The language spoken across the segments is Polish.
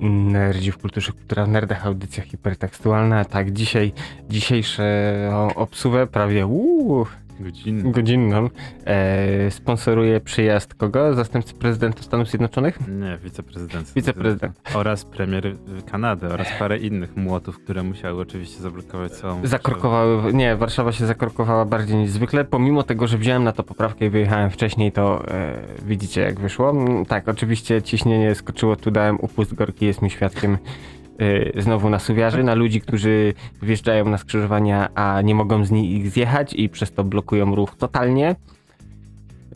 Nerdzi w kulturze, kultura w nerdach, audycja hipertekstualna. Tak, dzisiaj, dzisiejsze obsługę prawie uuu, Godzinną. godzinną e, sponsoruje przyjazd kogo? Zastępcy prezydenta Stanów Zjednoczonych? Nie, wiceprezydent. Wiceprezydent. Oraz premier Kanady oraz parę innych młotów, które musiały oczywiście zablokować całą... Zakorkowały, nie, Warszawa się zakorkowała bardziej niż zwykle, pomimo tego, że wziąłem na to poprawkę i wyjechałem wcześniej, to e, widzicie jak wyszło. Mm, Tak, oczywiście ciśnienie skoczyło, tu dałem upust, Gorki jest mi świadkiem znowu na suwiarzy, na ludzi, którzy wjeżdżają na skrzyżowania, a nie mogą z nich zjechać i przez to blokują ruch totalnie.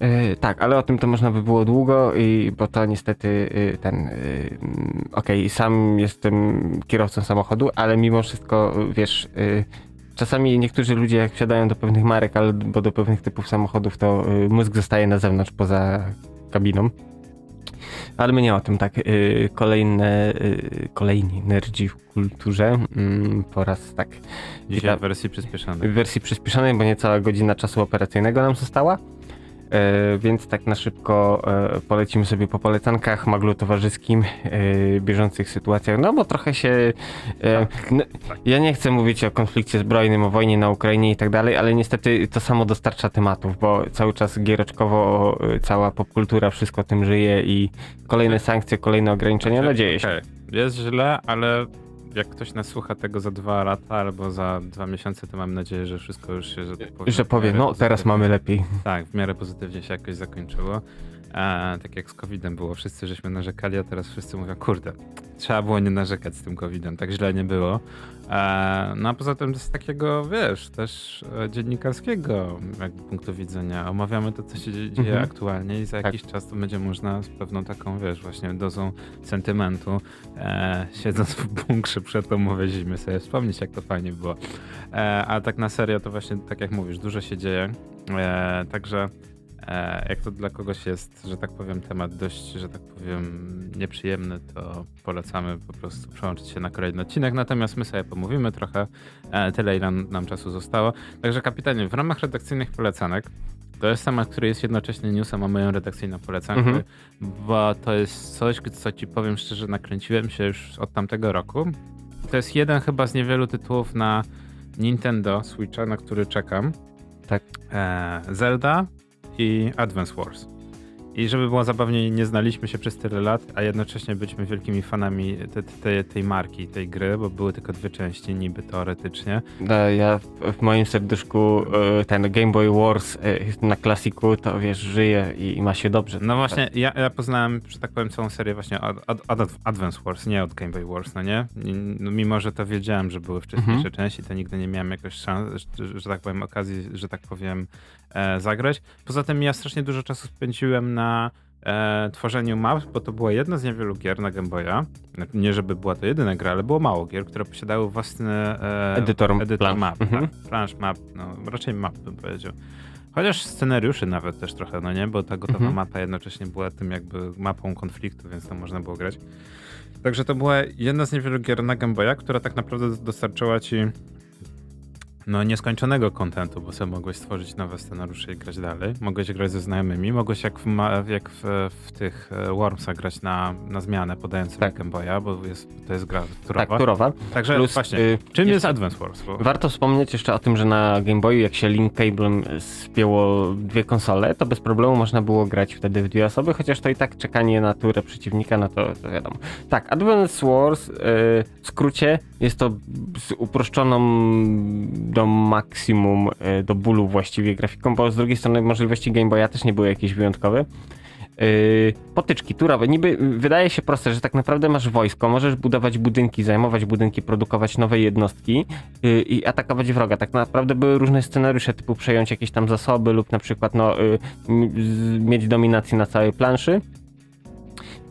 E, tak, ale o tym to można by było długo, i, bo to niestety e, ten. mm, Okej, sam jestem kierowcą samochodu, ale mimo wszystko, wiesz, czasami niektórzy ludzie, jak wsiadają do pewnych marek albo do pewnych typów samochodów, to mózg zostaje na zewnątrz poza kabiną. Ale my nie o tym, tak. e, Kolejne, e, kolejni nerdzi w kulturze. mm, Po raz tak Dzisiaj w wersji przyspieszonej. w wersji przyspieszonej, bo niecała godzina czasu operacyjnego nam została. E, więc tak na szybko e, polecimy sobie po polecankach, maglu towarzyskim, e, bieżących sytuacjach, no bo trochę się... E, n- ja nie chcę mówić o konflikcie zbrojnym, o wojnie na Ukrainie i tak dalej, ale niestety to samo dostarcza tematów, bo cały czas giereczkowo e, cała popkultura, wszystko tym żyje i kolejne sankcje, kolejne ograniczenia, no dzieje się. Okej, Jest źle, ale jak ktoś nas słucha tego za dwa lata albo za dwa miesiące, to mam nadzieję, że wszystko już się, że tak powiem, Że powie, no teraz mamy lepiej. Tak, w miarę pozytywnie się jakoś zakończyło. E, tak jak z COVID-em było, wszyscy żeśmy narzekali, a teraz wszyscy mówią, kurde, trzeba było nie narzekać z tym COVID-em, tak źle nie było. E, no a poza tym z takiego, wiesz, też e, dziennikarskiego jakby punktu widzenia omawiamy to, co się dzie- dzieje Mhm. aktualnie i za Tak. jakiś czas to będzie można z pewną taką, wiesz, właśnie dozą sentymentu, e, siedząc w bunkrze przed umowę zimy sobie wspomnieć, jak to fajnie było. E, a tak na serio, to właśnie tak jak mówisz, dużo się dzieje, e, także jak to dla kogoś jest, że tak powiem, temat dość, że tak powiem, nieprzyjemny, to polecamy po prostu przełączyć się na kolejny odcinek. Natomiast my sobie pomówimy trochę, e, tyle ile nam, nam czasu zostało. Także kapitanie, w ramach redakcyjnych polecanek, to jest temat, który jest jednocześnie newsem, a moją redakcyjną polecankę, Mhm. bo to jest coś, co ci powiem szczerze, nakręciłem się już od tamtego roku. To jest jeden chyba z niewielu tytułów na Nintendo Switcha, na który czekam. Tak. E, Zelda i Advance Wars. I żeby było zabawniej, nie znaliśmy się przez tyle lat, a jednocześnie byliśmy wielkimi fanami te, te, tej marki, tej gry, bo były tylko dwie części, niby teoretycznie. No, ja w, moim serduszku e, ten Game Boy Wars e, na klasiku to wiesz, żyje i, ma się dobrze. No właśnie, ja, ja poznałem, że tak powiem, całą serię właśnie od, od, od Advance Wars, nie od Game Boy Wars, no nie? No, mimo, że to wiedziałem, że były wcześniejsze Mhm. części, to nigdy nie miałem jakoś szans, że, że tak powiem, okazji, że tak powiem, e, zagrać. Poza tym ja strasznie dużo czasu spędziłem na e, tworzeniu map, bo to była jedna z niewielu gier na Game Boya. Nie żeby była to jedyna gra, ale było mało gier, które posiadały własny e, Edytor edytor plansz. map. Mhm. Tak, plansz map, no raczej map bym powiedział. Chociaż scenariuszy nawet też trochę, no nie? Bo ta gotowa Mhm. mapa jednocześnie była tym jakby mapą konfliktu, więc tam można było grać. Także to była jedna z niewielu gier na Game Boya, która tak naprawdę dostarczyła ci no nieskończonego kontentu, bo sobie mogłeś stworzyć nowe scenariusze i grać dalej. Mogłeś grać ze znajomymi, mogłeś jak w, jak w, w tych e, Wormsach grać na, na zmianę, podając Tak. Game Boya, bo jest, to jest gra tak, turowa. turowa. Także Plus, właśnie, y, czym jest Advance Wars? Bo... Warto wspomnieć jeszcze o tym, że na Game Boyu, jak się link cablem spięło dwie konsole, to bez problemu można było grać wtedy w dwie osoby, chociaż to i tak czekanie na turę przeciwnika, no to, to wiadomo. Tak, Advance Wars y, w skrócie jest to z uproszczoną do maksimum, y, do bólu właściwie grafiką, bo z drugiej strony możliwości Game Boya też nie były jakieś wyjątkowe. Yy, potyczki turowe. Niby y, wydaje się proste, że tak naprawdę masz wojsko, możesz budować budynki, zajmować budynki, produkować nowe jednostki yy, i atakować wroga. Tak naprawdę były różne scenariusze, typu przejąć jakieś tam zasoby lub na przykład no, yy, mieć dominację na całej planszy.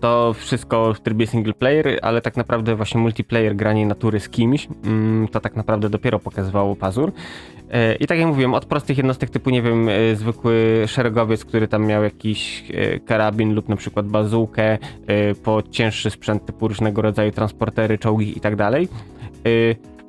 To wszystko w trybie single player, ale tak naprawdę właśnie multiplayer, granie natury z kimś, mm, to tak naprawdę dopiero pokazywało pazur. E, I tak jak mówiłem, od prostych jednostek typu, nie wiem, e, zwykły szeregowiec, który tam miał jakiś e, karabin lub na przykład bazukę, e, po cięższy sprzęt typu różnego rodzaju transportery, czołgi i tak dalej.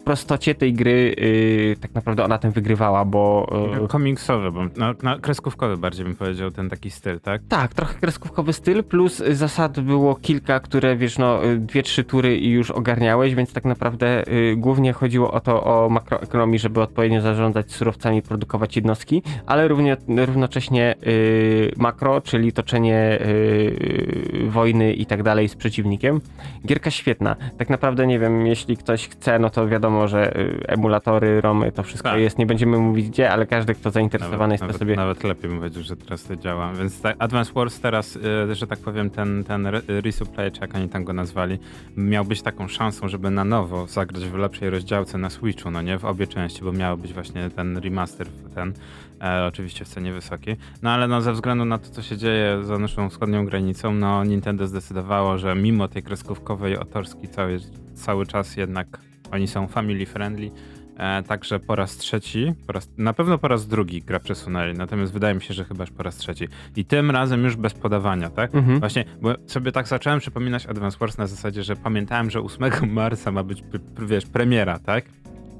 Prostocie tej gry y, tak naprawdę ona tym wygrywała, bo... y, Komiksowy, bo no, no, kreskówkowy bardziej bym powiedział, ten taki styl, tak? Tak, trochę kreskówkowy styl, plus zasad było kilka, które wiesz, no y, dwie, trzy tury i już ogarniałeś, więc tak naprawdę y, głównie chodziło o to, o makroekonomii, żeby odpowiednio zarządzać surowcami, produkować jednostki, ale równie, równocześnie y, makro, czyli toczenie y, wojny i tak dalej z przeciwnikiem. Gierka świetna. Tak naprawdę nie wiem, jeśli ktoś chce, no to wiadomo, że y, emulatory, romy, to wszystko Tak. jest, nie będziemy mówić gdzie, ale każdy, kto zainteresowany jest, to nawet, sobie... nawet lepiej bym powiedział, że teraz to działa. Więc Advance Wars teraz, y, że tak powiem, ten, ten re- resupply, czy jak oni tam go nazwali, miał być taką szansą, żeby na nowo zagrać w lepszej rozdziałce na Switchu, no nie? W obie części, bo miał być właśnie ten remaster, ten e, oczywiście w cenie wysokiej. No ale no ze względu na to, co się dzieje za naszą wschodnią granicą, no Nintendo zdecydowało, że mimo tej kreskówkowej otorski cały, cały czas jednak oni są family friendly, E, także po raz trzeci, po raz, na pewno po raz drugi gra przesunęli, natomiast wydaje mi się, że chyba już po raz trzeci. I tym razem już bez podawania, tak? Mhm. Właśnie, bo sobie tak zacząłem przypominać Advance Wars na zasadzie, że pamiętałem, że 8 marca ma być, wiesz, premiera, tak?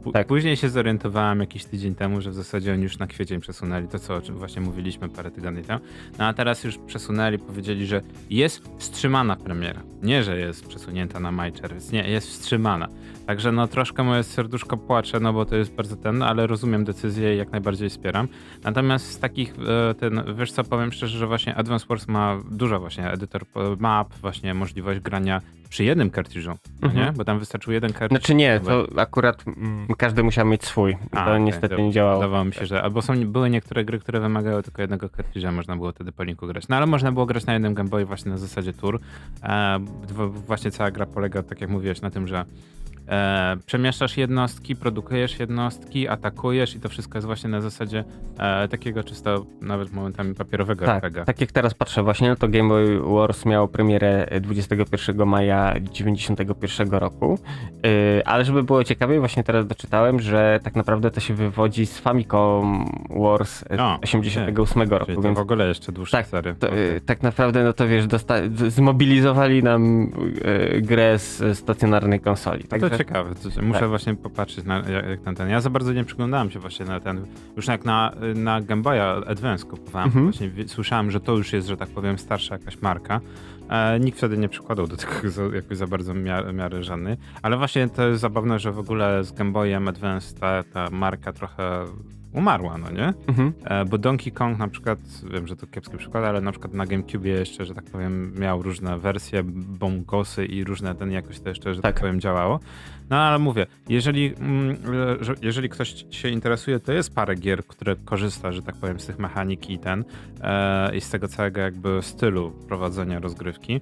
P- Tak. Później się zorientowałem jakiś tydzień temu, że w zasadzie oni już na kwiecień przesunęli to, co o czym właśnie mówiliśmy parę tygodni temu. No a teraz już przesunęli, powiedzieli, że jest wstrzymana premiera. Nie, że jest przesunięta na maj, czerwiec. Nie, jest wstrzymana. Także no troszkę moje serduszko płacze, no bo to jest bardzo ten, ale rozumiem decyzję i jak najbardziej wspieram. Natomiast z takich, e, ten, wiesz co, powiem szczerze, że właśnie Advance Wars ma dużo właśnie edytor e, map, właśnie możliwość grania przy jednym kartridżu, no Mhm. nie? Bo tam wystarczył jeden kartridż. Znaczy nie, to akurat mm, każdy musiał mieć swój. A, to okej, niestety to nie działało. Wydawało mi się, że. Albo są, były niektóre gry, które wymagały tylko jednego kartridża, można było wtedy po linku grać. No ale można było grać na jednym Game Boy właśnie na zasadzie tour. E, właśnie cała gra polega, tak jak mówiłeś, na tym, że e, przemieszczasz jednostki, produkujesz jednostki, atakujesz i to wszystko jest właśnie na zasadzie e, takiego czysto nawet momentami papierowego Tak, RPG. tak jak teraz patrzę właśnie, no to Game Boy Wars miało premierę 21 maja 91 roku, yy, ale żeby było ciekawiej, właśnie teraz doczytałem, że tak naprawdę to się wywodzi z Famicom Wars yy, O, 88 roku, Czyli więc w ogóle jeszcze dłuższa Tak, to, Okej. yy, tak naprawdę, no to wiesz, dosta- zmobilizowali nam grę z stacjonarnej konsoli. To Ciekawe, to, muszę tak. właśnie popatrzeć na jak, na ten. Ja za bardzo nie przyglądałem się właśnie na ten. Już jak na, na Game Boya Advance kupowałem, Mhm. właśnie słyszałem, że to już jest, że tak powiem, starsza jakaś marka. E, nikt wtedy nie przykładał do tego za, jakoś za bardzo miary, miary żadnej. Ale właśnie to jest zabawne, że w ogóle z Game Boyem Advance ta, ta marka trochę umarła, no nie? mhm. E, Bo Donkey Kong na przykład, wiem, że to kiepski przykład, ale na przykład na GameCube jeszcze, że tak powiem, miał różne wersje, bongosy i różne ten jakoś to jeszcze, że tak, Tak. powiem, działało. No ale mówię, jeżeli, mm, e, że, jeżeli ktoś się interesuje, to jest parę gier, które korzysta, że tak powiem, z tych mechaniki i ten e, i z tego całego jakby stylu prowadzenia rozgrywki.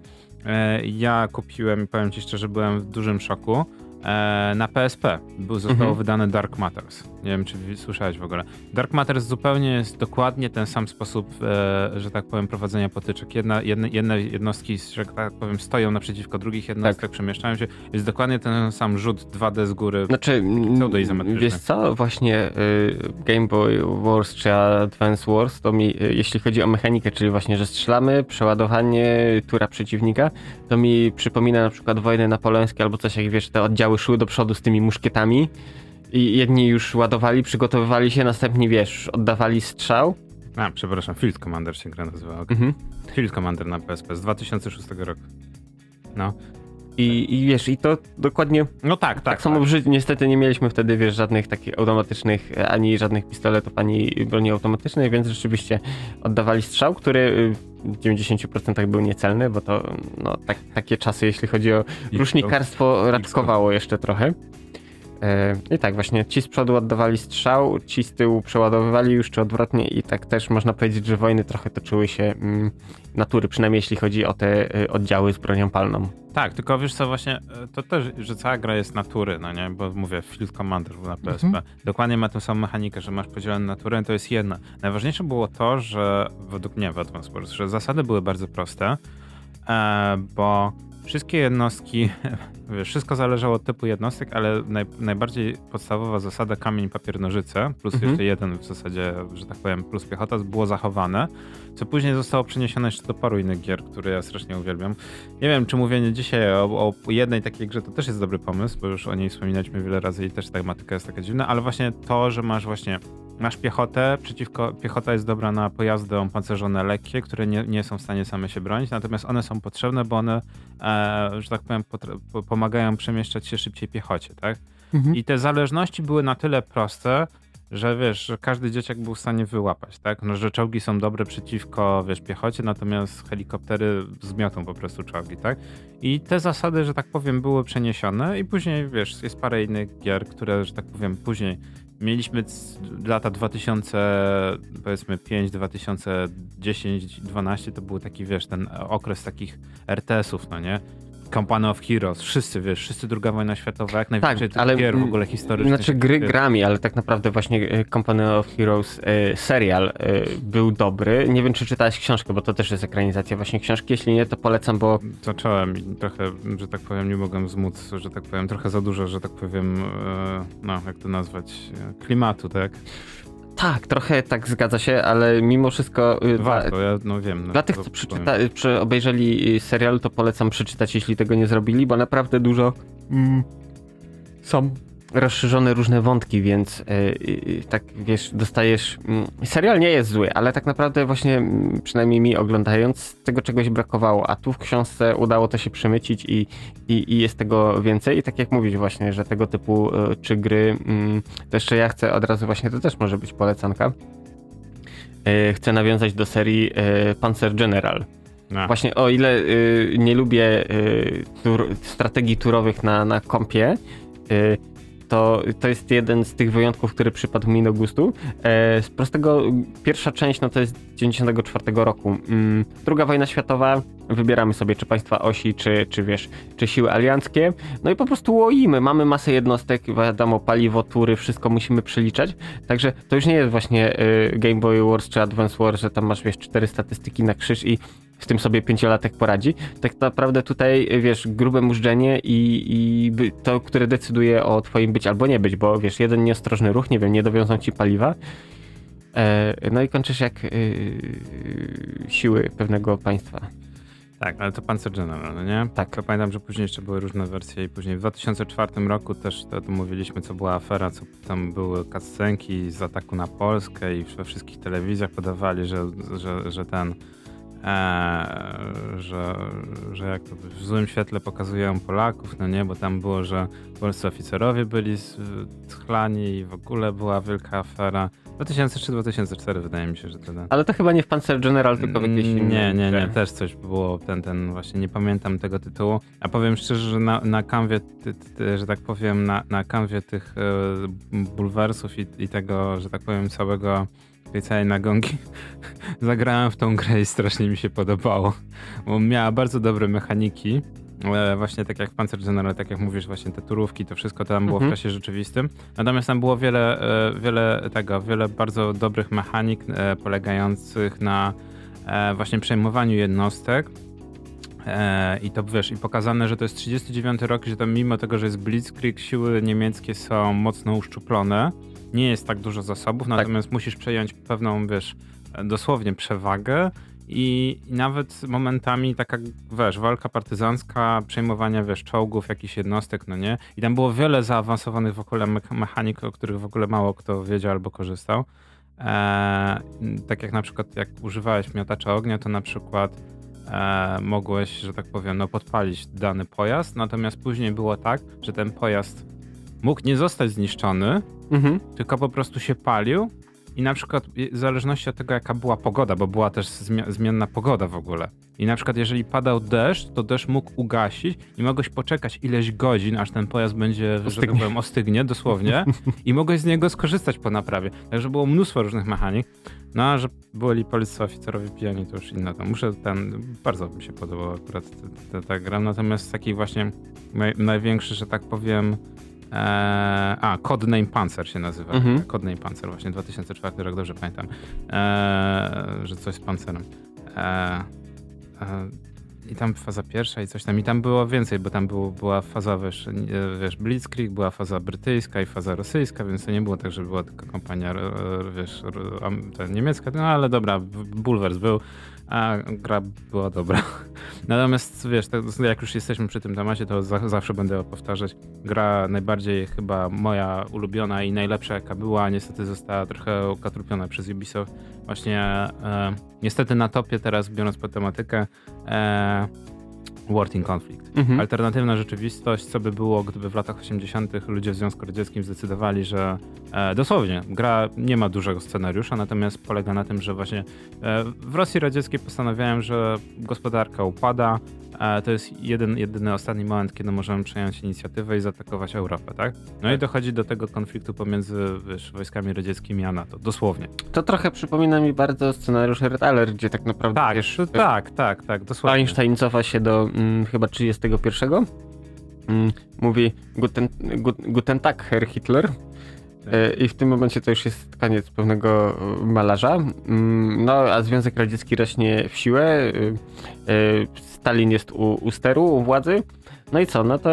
Ja kupiłem, powiem ci szczerze, byłem w dużym szoku. Na PSP był, zostało Mhm. wydane Dark Matters. Nie wiem, czy słyszałeś w ogóle. Dark Matters zupełnie jest dokładnie ten sam sposób, e, że tak powiem, prowadzenia potyczek. Jedna, jedne, jedne jednostki, że tak powiem, stoją naprzeciwko drugich jednostek, Tak. przemieszczają się. Jest dokładnie ten sam rzut 2D z góry. Znaczy, wiesz co, właśnie y, Game Boy Wars czy Advance Wars, to mi, y, jeśli chodzi o mechanikę, czyli właśnie, że strzelamy, przeładowanie, tura przeciwnika, to mi przypomina na przykład wojny napoleońskie albo coś, jak wiesz, te oddziały szły do przodu z tymi muszkietami i jedni już ładowali, przygotowywali się, następni, wiesz, oddawali strzał. A, przepraszam, Field Commander się gra nazywała. Mhm. Field Commander na PSP z 2006 roku. No. I, I wiesz, i to dokładnie No tak, tak. Tak, samo w życiu niestety nie mieliśmy wtedy, wiesz, żadnych takich automatycznych, ani żadnych pistoletów, ani broni automatycznej, więc rzeczywiście oddawali strzał, który y, w 90% był niecelny, bo to no, tak, takie czasy, jeśli chodzi o rusznikarstwo, raczkowało jeszcze trochę. E, I tak właśnie, ci z przodu oddawali strzał, ci z tyłu przeładowywali już, czy odwrotnie i tak też można powiedzieć, że wojny trochę toczyły się mm, natury, przynajmniej jeśli chodzi o te y, oddziały z bronią palną. Tak, tylko wiesz co, właśnie e, to też, że cała gra jest natury, no nie? Bo mówię, Field Commander na PSP. Mhm. Dokładnie ma tę samą mechanikę, że masz podzielone naturę, to jest jedna. Najważniejsze było to, że według mnie w Advance Wars, że zasady były bardzo proste, e, bo wszystkie jednostki, wszystko zależało od typu jednostek, ale naj, najbardziej podstawowa zasada kamień, papier, nożyce, plus Mhm. jeszcze jeden w zasadzie, że tak powiem, plus piechota, było zachowane, co później zostało przeniesione jeszcze do paru innych gier, które ja strasznie uwielbiam. Nie wiem, czy mówienie dzisiaj o, o jednej takiej grze to też jest dobry pomysł, bo już o niej wspominaliśmy wiele razy i też tematyka jest taka dziwna, ale właśnie to, że masz właśnie Masz piechotę, przeciwko, piechota jest dobra na pojazdy opancerzone lekkie, które nie, nie są w stanie same się bronić, natomiast one są potrzebne, bo one, e, że tak powiem, po- pomagają przemieszczać się szybciej piechocie, tak? Mhm. I te zależności były na tyle proste, że wiesz, że każdy dzieciak był w stanie wyłapać, tak? No, że czołgi są dobre przeciwko, wiesz, piechocie, natomiast helikoptery zmiotą po prostu czołgi, tak? I te zasady, że tak powiem, były przeniesione i później, wiesz, jest parę innych gier, które, że tak powiem, później mieliśmy lata 2000, powiedzmy 5, 2010, 12, to był taki, wiesz, ten okres takich RTS-ów, no nie? Company of Heroes, wszyscy, wiesz, wszyscy druga wojna światowa, jak najwięcej Tak, ale, gier w ogóle historycznych. Znaczy gry grami, ale tak naprawdę właśnie e, Company of Heroes e, serial e, był dobry. Nie wiem, czy czytałeś książkę, bo to też jest ekranizacja właśnie książki. Jeśli nie, to polecam, bo Zacząłem i trochę, że tak powiem, nie mogłem zmóc, że tak powiem, trochę za dużo, że tak powiem, e, no, jak to nazwać, e, klimatu, tak? Tak, trochę tak zgadza się, ale mimo wszystko dla, Warto, ja no wiem. no, dla tych, co przeczyta, przy, obejrzeli e, serial, to polecam przeczytać, jeśli tego nie zrobili, bo naprawdę dużo mm, są rozszerzone różne wątki, więc e, tak wiesz, dostajesz. mm, serial nie jest zły, ale tak naprawdę właśnie, mm, przynajmniej mi oglądając, tego czegoś brakowało, a tu w książce udało to się przemycić i, i, i jest tego więcej. I tak jak mówić właśnie, że tego typu e, czy gry, mm, to jeszcze ja chcę od razu właśnie, to też może być polecanka. E, Chcę nawiązać do serii Panzer General. A, Właśnie o ile y, nie lubię y, tur, strategii turowych na, na kompie, y, to, to jest jeden z tych wyjątków, który przypadł mi do gustu. E, z prostego, pierwsza część no to jest 94 roku. Mm, Druga wojna światowa, wybieramy sobie czy państwa osi, czy, czy wiesz, czy siły alianckie. No i po prostu łoimy, mamy masę jednostek, wiadomo, paliwo, tury, wszystko musimy przeliczać. Także to już nie jest właśnie y, Game Boy Wars czy Advance Wars, że tam masz wiesz cztery statystyki na krzyż i z tym sobie pięciolatek poradzi. Tak naprawdę tutaj, wiesz, grube mużdżenie i, i to, które decyduje o twoim być albo nie być, bo wiesz, jeden nieostrożny ruch, nie wiem, nie dowiązą ci paliwa, e, no i kończysz jak y, siły pewnego państwa. tak, ale to Panzer General, no nie? Tak. To pamiętam, że później jeszcze były różne wersje i później w 2004 roku też to, to mówiliśmy, co była afera, co tam były kascenki z ataku na Polskę i we wszystkich telewizjach podawali, że, że, że ten e, że, że jak to w złym świetle pokazują Polaków, no nie, bo tam było, że polscy oficerowie byli schlani i w ogóle była wielka afera. 2003-2004 wydaje mi się, że to. Ale to chyba nie w Panzer General, tylko w jakiejś innej Nie, nie, nie, też coś było, ten, ten, właśnie nie pamiętam tego tytułu. A powiem szczerze, że na, na kanwie, ty, ty, że tak powiem, na, na kanwie tych e, bulwersów i, i tego, że tak powiem, całego, tej całej nagonki zagrałem w tą grę i strasznie mi się podobało, bo miała bardzo dobre mechaniki. E, Właśnie tak jak w Panzer General, tak jak mówisz, właśnie te turówki, to wszystko tam było Mhm. w czasie rzeczywistym. Natomiast tam było wiele, e, wiele tego, wiele bardzo dobrych mechanik e, polegających na właśnie przejmowaniu jednostek. I to wiesz, i pokazane, że to jest 39 rok, że tam mimo tego, że jest Blitzkrieg, siły niemieckie są mocno uszczuplone. Nie jest tak dużo zasobów, natomiast musisz przejąć pewną, wiesz, dosłownie przewagę. I, I nawet momentami taka, wiesz, walka partyzancka, przejmowania, wiesz, czołgów, jakichś jednostek, no nie? I tam było wiele zaawansowanych w ogóle me- mechanik, o których w ogóle mało kto wiedział albo korzystał. Eee, tak jak na przykład, jak używałeś miotacza ognia, to na przykład e, mogłeś, że tak powiem, no, podpalić dany pojazd, natomiast później było tak, że ten pojazd mógł nie zostać zniszczony, Mhm. tylko po prostu się palił i na przykład w zależności od tego, jaka była pogoda, bo była też zmienna pogoda w ogóle. I na przykład jeżeli padał deszcz, to deszcz mógł ugasić i mogłeś poczekać ileś godzin, aż ten pojazd będzie, że tak Ostygnie. powiem, ostygnie, dosłownie, i mogłeś z niego skorzystać po naprawie. Także było mnóstwo różnych mechanik. No, a że byli polscy oficerowie pijani, to już inna to. Muszę ten, bardzo mi się podobała akurat ta- ta- ta gra, natomiast taki właśnie naj, największy, że tak powiem, e, a, Codename Panzer się nazywa. Mhm. Codename Panzer, właśnie 2004 rok, dobrze pamiętam, e, że coś z pancerem. E, i tam faza pierwsza i coś tam. I tam było więcej, bo tam było, była faza, wiesz, wiesz, Blitzkrieg, była faza brytyjska i faza rosyjska, więc to nie było tak, że była tylko kampania, wiesz, niemiecka, no ale dobra, bulwers był, a gra była dobra. Natomiast, wiesz, tak, jak już jesteśmy przy tym temacie, to za, zawsze będę powtarzać, gra najbardziej chyba moja ulubiona i najlepsza jaka była, niestety została trochę okatrupiona przez Ubisoft. Właśnie e, niestety na topie teraz, biorąc pod tematykę, e, Conflict. Mhm. Alternatywna rzeczywistość, co by było, gdyby w latach 80. ludzie w Związku Radzieckim zdecydowali, że e, dosłownie gra nie ma dużego scenariusza, natomiast polega na tym, że właśnie e, w Rosji Radzieckiej postanawiałem, że gospodarka upada. To jest jeden, jedyny ostatni moment, kiedy możemy przejąć inicjatywę i zaatakować Europę, tak? No i Tak. dochodzi do tego konfliktu pomiędzy wiesz, wojskami radzieckimi a NATO, dosłownie. To trochę przypomina mi bardzo scenariusz Red Alert, gdzie tak naprawdę Tak, wiesz, tak, tak, tak, dosłownie. Einstein cofa się do mm, chyba 31. Mm, mówi guten, gut, guten Tag, Herr Hitler. E, I w tym momencie to już jest koniec pewnego e, malarza. Mm, No, a Związek Radziecki rośnie w siłę. e, Stalin jest u, u steru, u władzy. No i co? No to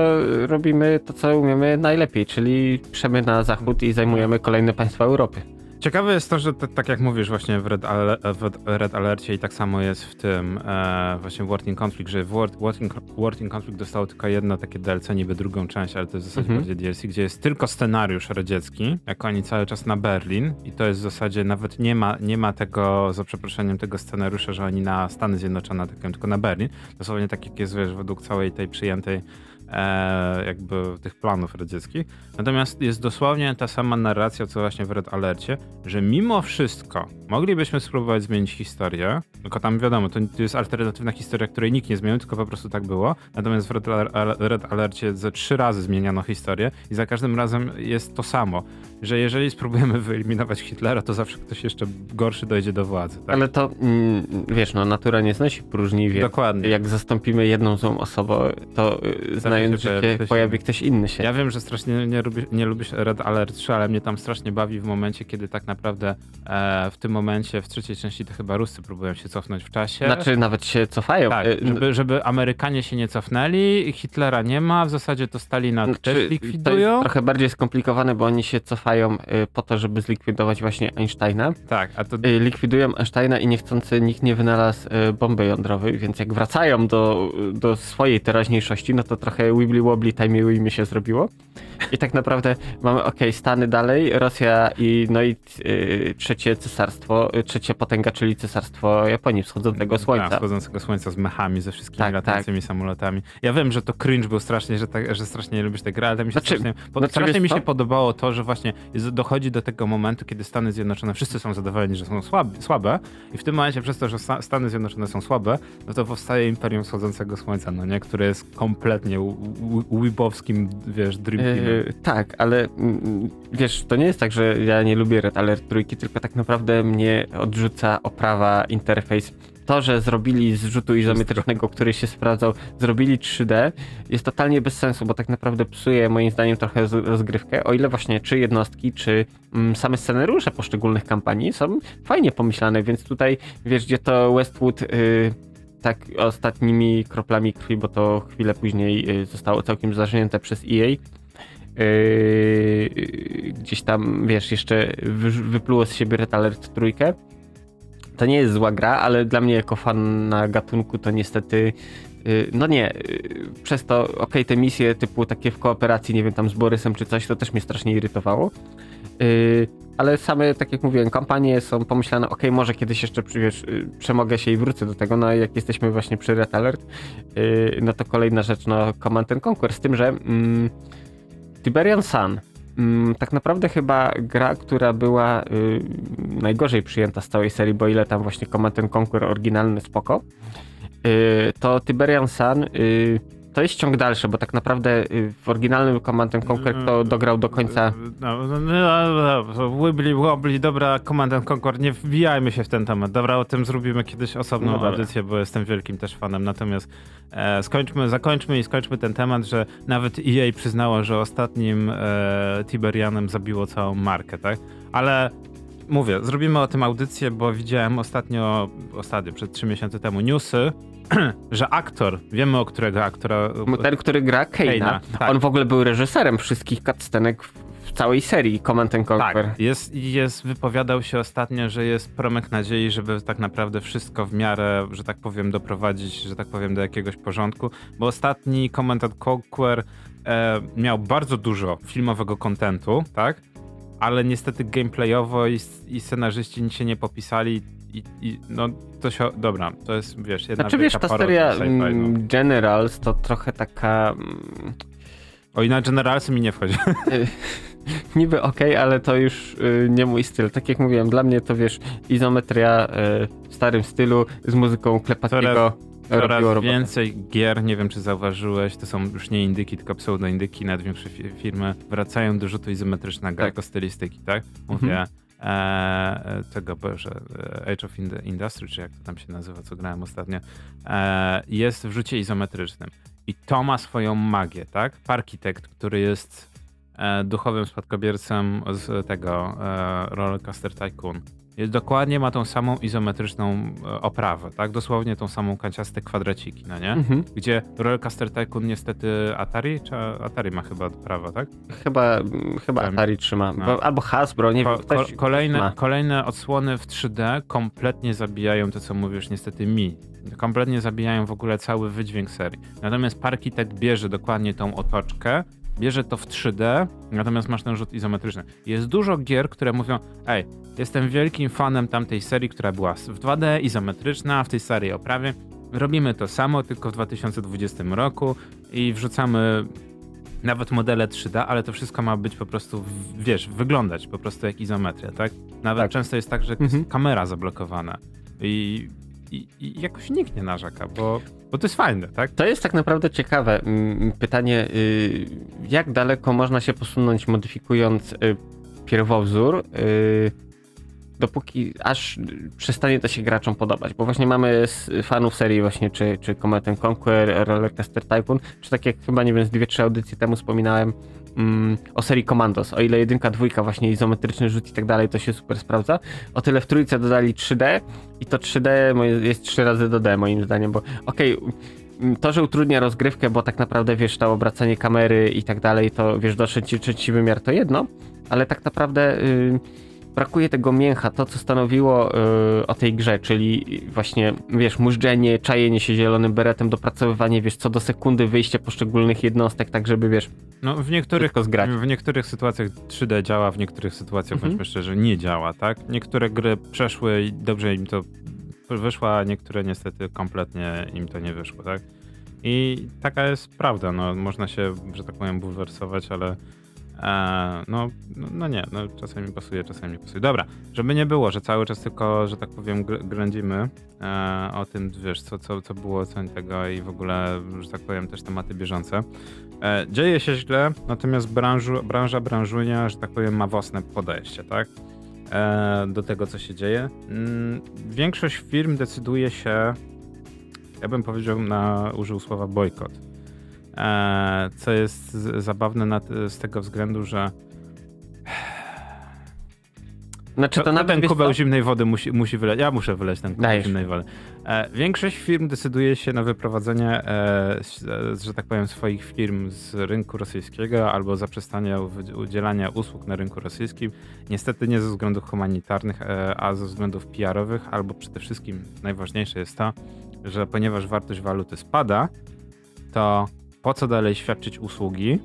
robimy to, co umiemy najlepiej, czyli przemy na zachód i zajmujemy kolejne państwa Europy. Ciekawe jest to, że t- tak jak mówisz właśnie w Red, w Red Alercie i tak samo jest w tym e, właśnie w Working Conflict, że w Wor- Working, Working Conflict dostało tylko jedno takie DLC, niby drugą część, ale to jest w zasadzie Mhm. bardziej DLC, gdzie jest tylko scenariusz radziecki, jak oni cały czas na Berlin i to jest w zasadzie nawet nie ma, nie ma tego, za przeproszeniem, tego scenariusza, że oni na Stany Zjednoczone atakują, tylko na Berlin. Dosłownie tak jak jest, wiesz, według całej tej przyjętej e, jakby tych planów radzieckich. Natomiast jest dosłownie ta sama narracja, co właśnie w Red Alercie, że mimo wszystko moglibyśmy spróbować zmienić historię, tylko tam wiadomo, to, to jest alternatywna historia, której nikt nie zmienił, tylko po prostu tak było. Natomiast w Red, Al- Red Alercie ze trzy razy zmieniano historię i za każdym razem jest to samo, że jeżeli spróbujemy wyeliminować Hitlera, to zawsze ktoś jeszcze gorszy dojdzie do władzy. Tak? Ale to, mm, wiesz, no natura nie znosi próżni, więc Dokładnie. jak zastąpimy jedną złą osobę, to y, znając się pojawi życie, ktoś pojawi inny. ktoś inny się. Ja wiem, że strasznie nie, lubi, nie lubisz Red Alert 3, ale mnie tam strasznie bawi w momencie, kiedy tak naprawdę e, w tym momencie, w trzeciej części to chyba Ruscy próbują się cofnąć w czasie. Znaczy nawet się cofają. tak, Y, żeby, żeby Amerykanie się nie cofnęli, Hitlera nie ma, w zasadzie to Stalina Znaczy, też To jest likwidują. trochę bardziej skomplikowane, bo oni się cofają y, po to, żeby zlikwidować właśnie Einsteina. Tak, a to Y, Likwidują Einsteina i niechcący nikt nie wynalazł y, bomby jądrowej, więc jak wracają do, do swojej teraźniejszości, no to trochę wibbly wobbly timey mi się zrobiło. I tak naprawdę mamy, okej, Stany dalej, Rosja i no i y, trzecie cesarstwo, trzecie potęga, czyli cesarstwo Japonii wschodzącego słońca. Tak, wschodzącego słońca z mechami, ze wszystkimi Tak, latającymi samolotami. Ja wiem, że to cringe był strasznie, że, tak, że strasznie nie lubisz tej gry, ale mi się Znaczy- strasznie, znaczy, strasznie mi się podobało to, że właśnie dochodzi do tego momentu, kiedy Stany Zjednoczone wszyscy są zadowoleni, że są słabe, słabe i w tym momencie przez to, że Sta- Stany Zjednoczone są słabe, no to powstaje Imperium Wschodzącego Słońca, no nie? Które jest kompletnie łibowskim, wiesz, dream. Yy, tak, ale mm, wiesz, to nie jest tak, że ja nie lubię Red Alert trójki, tylko tak naprawdę mnie odrzuca oprawa interfejs. To, że zrobili z rzutu izometrycznego, który się sprawdzał, zrobili 3D, jest totalnie bez sensu, bo tak naprawdę psuje moim zdaniem trochę rozgrywkę. O ile właśnie czy jednostki, czy mm, same scenariusze poszczególnych kampanii są fajnie pomyślane, więc tutaj wiesz, gdzie to Westwood. Yy, tak ostatnimi kroplami krwi, bo to chwilę później y, zostało całkiem zażnięte przez EA. Yy, gdzieś tam, wiesz, jeszcze wy, wypluło z siebie Red Alert trójkę. To nie jest zła gra, ale dla mnie jako fan na gatunku to niestety yy, no nie, yy, przez to, okej, te misje typu takie w kooperacji, nie wiem, tam z Borysem czy coś, to też mnie strasznie irytowało. Yy, ale same, tak jak mówiłem, kampanie są pomyślane, okej, może kiedyś jeszcze wiesz, yy, przemogę się i wrócę do tego, no jak jesteśmy właśnie przy Red Alert, yy, no to kolejna rzecz, no Command and Conquer, z tym, że mm, Tiberian Sun, tak naprawdę chyba gra, która była y, najgorzej przyjęta z całej serii, bo ile tam właśnie Command and Conquer oryginalny spoko, y, to Tiberian Sun y, to jest ciąg dalszy, bo tak naprawdę y, w oryginalnym Command and Conquer kto dograł do końca No, no, no, no, Wibbly wobbly, dobra, Command and Conquer, nie wbijajmy się w ten temat. Dobra, o tym zrobimy kiedyś osobną No audycję, bo jestem wielkim też fanem. Natomiast e, skończmy, zakończmy i skończmy ten temat, że nawet EA przyznało, że ostatnim e, Tiberianem zabiło całą markę, tak? Ale mówię, zrobimy o tym audycję, bo widziałem ostatnio, ostatnio, przed trzy miesiące temu newsy, że aktor, wiemy o którego aktora... Ten, który gra Kane'a, tak. on w ogóle był reżyserem wszystkich cutscenek w, całej serii Command and Conquer. Tak, jest, jest, wypowiadał się ostatnio, że jest promyk nadziei, żeby tak naprawdę wszystko w miarę, że tak powiem, doprowadzić, że tak powiem, do jakiegoś porządku, bo ostatni Command and Conquer e, miał bardzo dużo filmowego kontentu, tak? Ale niestety gameplayowo i, i scenarzyści nic się nie popisali i, i no to się, dobra, to jest, wiesz, jedna Znaczy wiesz, ta seria sci-fi, mm, Generals to trochę taka... mm, O i na Generalsy mi nie wchodzi. Niby okej, ale to już y, nie mój styl. Tak jak mówiłem, dla mnie to wiesz, izometria y, w starym stylu z muzyką Klepackiego robiło Coraz więcej gier, nie wiem czy zauważyłeś, to są już nie indyki, tylko pseudoindyki, nawet większe fi- firmy, wracają do rzutu izometrycznego Tak. jako stylistyki, tak? Mówię e, tego, boże, e, Age of Ind- Industry, czy jak to tam się nazywa, co grałem ostatnio, e, jest w rzucie izometrycznym. I to ma swoją magię, tak? Parkitekt, który jest e, duchowym spadkobiercą z tego e, Rollercoaster Tycoon. Jest, dokładnie ma tą samą izometryczną e, oprawę, tak? Dosłownie tą samą kanciaste kwadraciki, no nie? Mhm. Gdzie Rollercoaster Tycoon niestety Atari, czy Atari ma chyba prawo, tak? Chyba, chyba Wiem. Atari trzyma. No. Bo, albo Hasbro, nie Ko- wiem. Ko- kolejne, ma. kolejne odsłony w 3D kompletnie zabijają to, co mówisz, niestety mi. Kompletnie zabijają w ogóle cały wydźwięk serii. Natomiast Parkitect bierze dokładnie tą otoczkę, bierze to w 3D, natomiast masz ten rzut izometryczny. Jest dużo gier, które mówią, ej, jestem wielkim fanem tamtej serii, która była w 2D, izometryczna, w tej starej oprawie. Robimy to samo, tylko w 2020 roku i wrzucamy nawet modele 3D, ale to wszystko ma być po prostu, wiesz, wyglądać po prostu jak izometria, tak? Nawet Tak. często jest tak, że Mhm. jest kamera zablokowana i, i, jakoś nikt nie narzeka, bo, bo to jest fajne, tak? To jest tak naprawdę ciekawe. Mm, Pytanie, y, jak daleko można się posunąć modyfikując y, pierwowzór, y, dopóki aż przestanie to się graczom podobać. Bo właśnie mamy fanów serii właśnie, czy, czy and Conquer, Rollercoaster Tycoon, czy tak jak chyba, nie wiem, z dwie, trzy audycje temu wspominałem mm, o serii Commandos. O ile jedynka, dwójka, właśnie izometryczny rzut i tak dalej, to się super sprawdza. O tyle w trójce dodali 3D i to 3D moje- jest trzy razy do D moim zdaniem, bo okej, mm, to, że utrudnia rozgrywkę, bo tak naprawdę wiesz, to obracanie kamery i tak dalej, to wiesz, do trzeci, trzeci wymiar to jedno, ale tak naprawdę y, brakuje tego mięcha, to co stanowiło y, o tej grze, czyli właśnie, wiesz, mużdżenie, czajenie się zielonym beretem, dopracowywanie, wiesz, co do sekundy wyjście poszczególnych jednostek, tak żeby, wiesz, No w niektórych, zgrać. w niektórych sytuacjach 3D działa, w niektórych sytuacjach, Mhm. bądźmy szczerzy, nie działa, tak? Niektóre gry przeszły i dobrze im to wyszło, a niektóre niestety kompletnie im to nie wyszło, tak? I taka jest prawda, no można się, że tak powiem, bulwersować, ale no, no, no nie, no czasami pasuje, czasami nie pasuje. Dobra, żeby nie było, że cały czas tylko, że tak powiem, gr- grędzimy e, o tym, wiesz, co, co, co było, co tego i w ogóle, że tak powiem, też tematy bieżące. E, dzieje się źle, natomiast branżu, branża, branżunia, że tak powiem, ma własne podejście, tak? E, do tego, co się dzieje. Mm, większość firm decyduje się, ja bym powiedział, na, użył słowa bojkot. E, co jest zabawne z tego względu, że znaczy to, to, nawet ten kubeł zimnej wody musi, musi wyleć. Ja muszę wyleć ten kubeł Dajesz. zimnej wody. E, większość firm decyduje się na wyprowadzenie, e, że tak powiem, swoich firm z rynku rosyjskiego albo zaprzestanie udzielania usług na rynku rosyjskim. Niestety nie ze względów humanitarnych, e, a ze względów PR-owych, albo przede wszystkim najważniejsze jest to, że ponieważ wartość waluty spada, to po co dalej świadczyć usługi,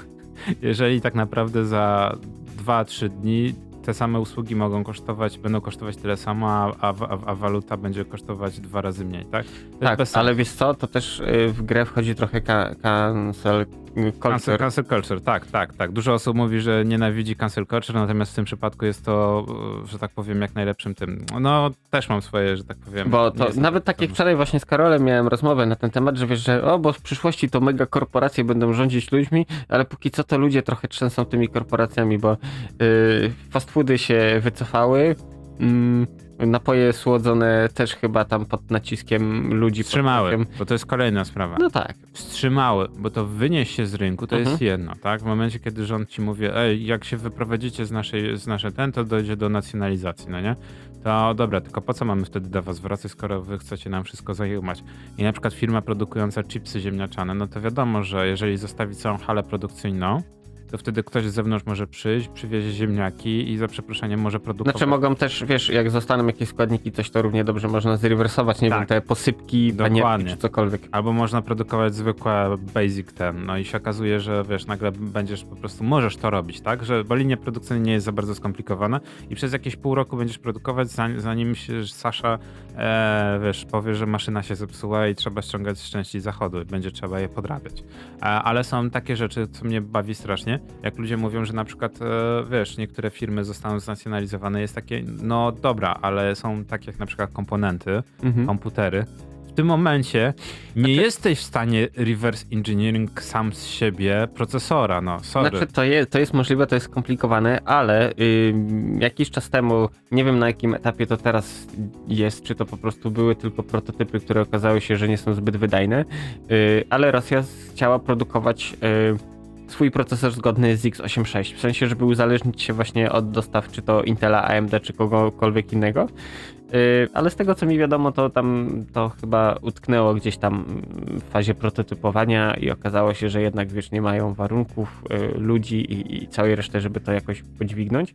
jeżeli tak naprawdę za 2-3 dni te same usługi mogą kosztować, będą kosztować tyle samo, a, a, a waluta będzie kosztować dwa razy mniej, tak? To Tak, ale wiesz co, to też y, w grę wchodzi trochę Cancel, culture. cancel culture, tak, tak, tak. Dużo osób mówi, że nienawidzi cancel culture, natomiast w tym przypadku jest to, że tak powiem, jak najlepszym tym. No, też mam swoje, że tak powiem. Bo to nawet tak jak wczoraj właśnie z Karolem miałem rozmowę na ten temat, że wiesz, że o, bo w przyszłości to mega korporacje będą rządzić ludźmi, ale póki co to ludzie trochę trzęsą tymi korporacjami, bo yy, fast foody się wycofały, mm, napoje słodzone też chyba tam pod naciskiem ludzi. Wstrzymały, naciskiem- bo to jest kolejna sprawa. No tak. wstrzymały, bo to wynieść się z rynku to Mhm. jest jedno, tak? W momencie, kiedy rząd ci mówi, ej, jak się wyprowadzicie z naszej, z naszej ten, to dojdzie do nacjonalizacji, no nie? to dobra, tylko po co mamy wtedy do was wracać, skoro wy chcecie nam wszystko zajmować? I na przykład firma produkująca chipsy ziemniaczane, no to wiadomo, że jeżeli zostawi całą halę produkcyjną, to wtedy ktoś z zewnątrz może przyjść, przywiezie ziemniaki i za przeproszeniem może produkować. Znaczy mogą też, wiesz, jak zostaną jakieś składniki, coś to równie dobrze można zrewersować, nie Tak. wiem, te posypki, Dokładnie. panierki czy cokolwiek. Albo można produkować zwykłe basic ten, no i się okazuje, że wiesz, nagle będziesz po prostu, możesz to robić, tak? Że, bo linia produkcyjna nie jest za bardzo skomplikowana i przez jakieś pół roku będziesz produkować, zanim, się Sasza, e, wiesz, powie, że maszyna się zepsuła i trzeba ściągać z części zachodu i będzie trzeba je podrabiać. E, ale są takie rzeczy, co mnie bawi strasznie, jak ludzie mówią, że na przykład, e, wiesz, niektóre firmy zostaną znacjonalizowane, jest takie, no dobra, ale są takie jak na przykład komponenty, Mhm. komputery. W tym momencie nie Znaczy- jesteś w stanie reverse engineering sam z siebie procesora, no sorry. Znaczy to jest, to jest możliwe, to jest skomplikowane, ale y, jakiś czas temu, nie wiem na jakim etapie to teraz jest, czy to po prostu były tylko prototypy, które okazały się, że nie są zbyt wydajne, y, ale Rosja chciała produkować y, swój procesor zgodny z x86, w sensie, żeby uzależnić się właśnie od dostaw czy to Intela, AMD, czy kogokolwiek innego. Y, Ale z tego co mi wiadomo, to tam to chyba utknęło gdzieś tam w fazie prototypowania i okazało się, że jednak wiesz, nie mają warunków, y, ludzi i, i całej reszty, żeby to jakoś podźwignąć.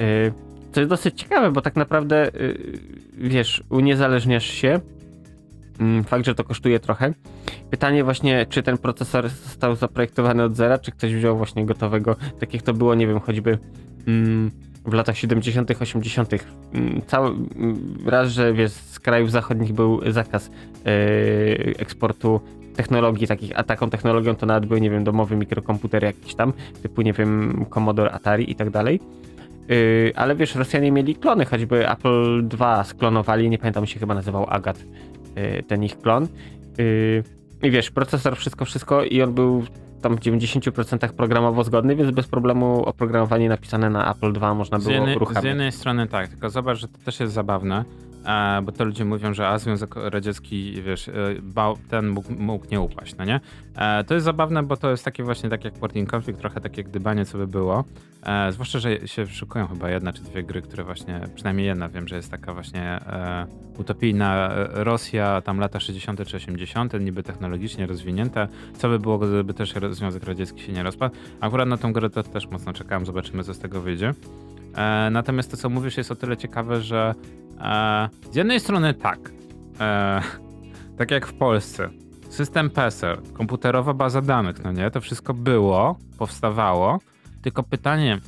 Y, Co jest dosyć ciekawe, bo tak naprawdę wiesz, uniezależniasz się. Mm, Fakt, że to kosztuje trochę. Pytanie właśnie, czy ten procesor został zaprojektowany od zera, czy ktoś wziął właśnie gotowego, tak jak to było, nie wiem, choćby mm, w latach 70., 80. Mm, Cały, raz, że wiesz, z krajów zachodnich był zakaz yy, eksportu technologii takich, a taką technologią to nawet były, nie wiem, domowe mikrokomputery jakieś tam, typu, nie wiem, Commodore, Atari i tak dalej. Yy, ale wiesz, Rosjanie mieli klony, choćby Apple II sklonowali, nie pamiętam, się chyba nazywał Agat, ten ich klon. Yy, I wiesz, procesor, wszystko, wszystko i on był tam w 90% programowo zgodny, więc bez problemu oprogramowanie napisane na Apple II można Z było jednej, z uruchamiać. jednej strony tak, tylko zobacz, że to też jest zabawne, bo to ludzie mówią, że a Związek Radziecki, wiesz, e, ten mógł, mógł nie upaść, no nie? E, to jest zabawne, bo to jest takie właśnie tak jak Porting Conflict, trochę takie gdybanie, co by było. E, zwłaszcza, że się szukają chyba jedna czy dwie gry, które właśnie, przynajmniej jedna wiem, że jest taka właśnie utopijna Rosja, tam lata 60. czy 80., niby technologicznie rozwinięte. Co by było, gdyby też Związek Radziecki się nie rozpadł? Akurat na tą grę też mocno czekałem, zobaczymy, co z tego wyjdzie. E, natomiast to, co mówisz, jest o tyle ciekawe, że e, z jednej strony tak, e, tak jak w Polsce, system PESEL, komputerowa baza danych, no nie, to wszystko było, powstawało, tylko pytanie,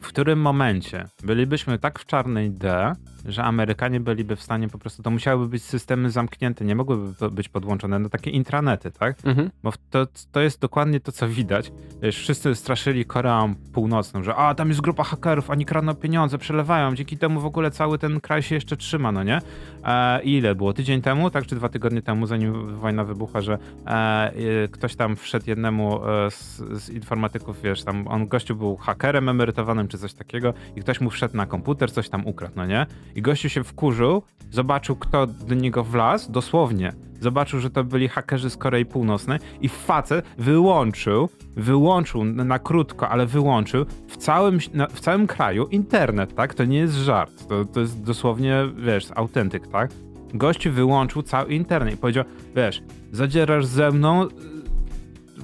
w którym momencie bylibyśmy tak w czarnej D, że Amerykanie byliby w stanie po prostu, to musiałyby być systemy zamknięte, nie mogłyby być podłączone na takie intranety, tak? Mhm. Bo to, to jest dokładnie to, co widać. Wszyscy straszyli Koreą Północną, że a, tam jest grupa hakerów, oni kradną pieniądze, przelewają, dzięki temu w ogóle cały ten kraj się jeszcze trzyma, no nie? E, i ile było? Tydzień temu, tak, czy dwa tygodnie temu, zanim wojna wybuchła, że e, e, ktoś tam wszedł jednemu e, z, z informatyków, wiesz, tam on gościu był hakerem emerytowanym, czy coś takiego i ktoś mu wszedł na komputer, coś tam ukradł, no nie? I gościu się wkurzył, zobaczył, kto do niego wlazł, dosłownie. Zobaczył, że to byli hakerzy z Korei Północnej i facet wyłączył, wyłączył na, krótko, ale wyłączył w całym, w całym kraju internet, tak? To nie jest żart, to, to jest dosłownie, wiesz, autentyk, tak? Gościu wyłączył cały internet i powiedział, wiesz, zadzierasz ze mną,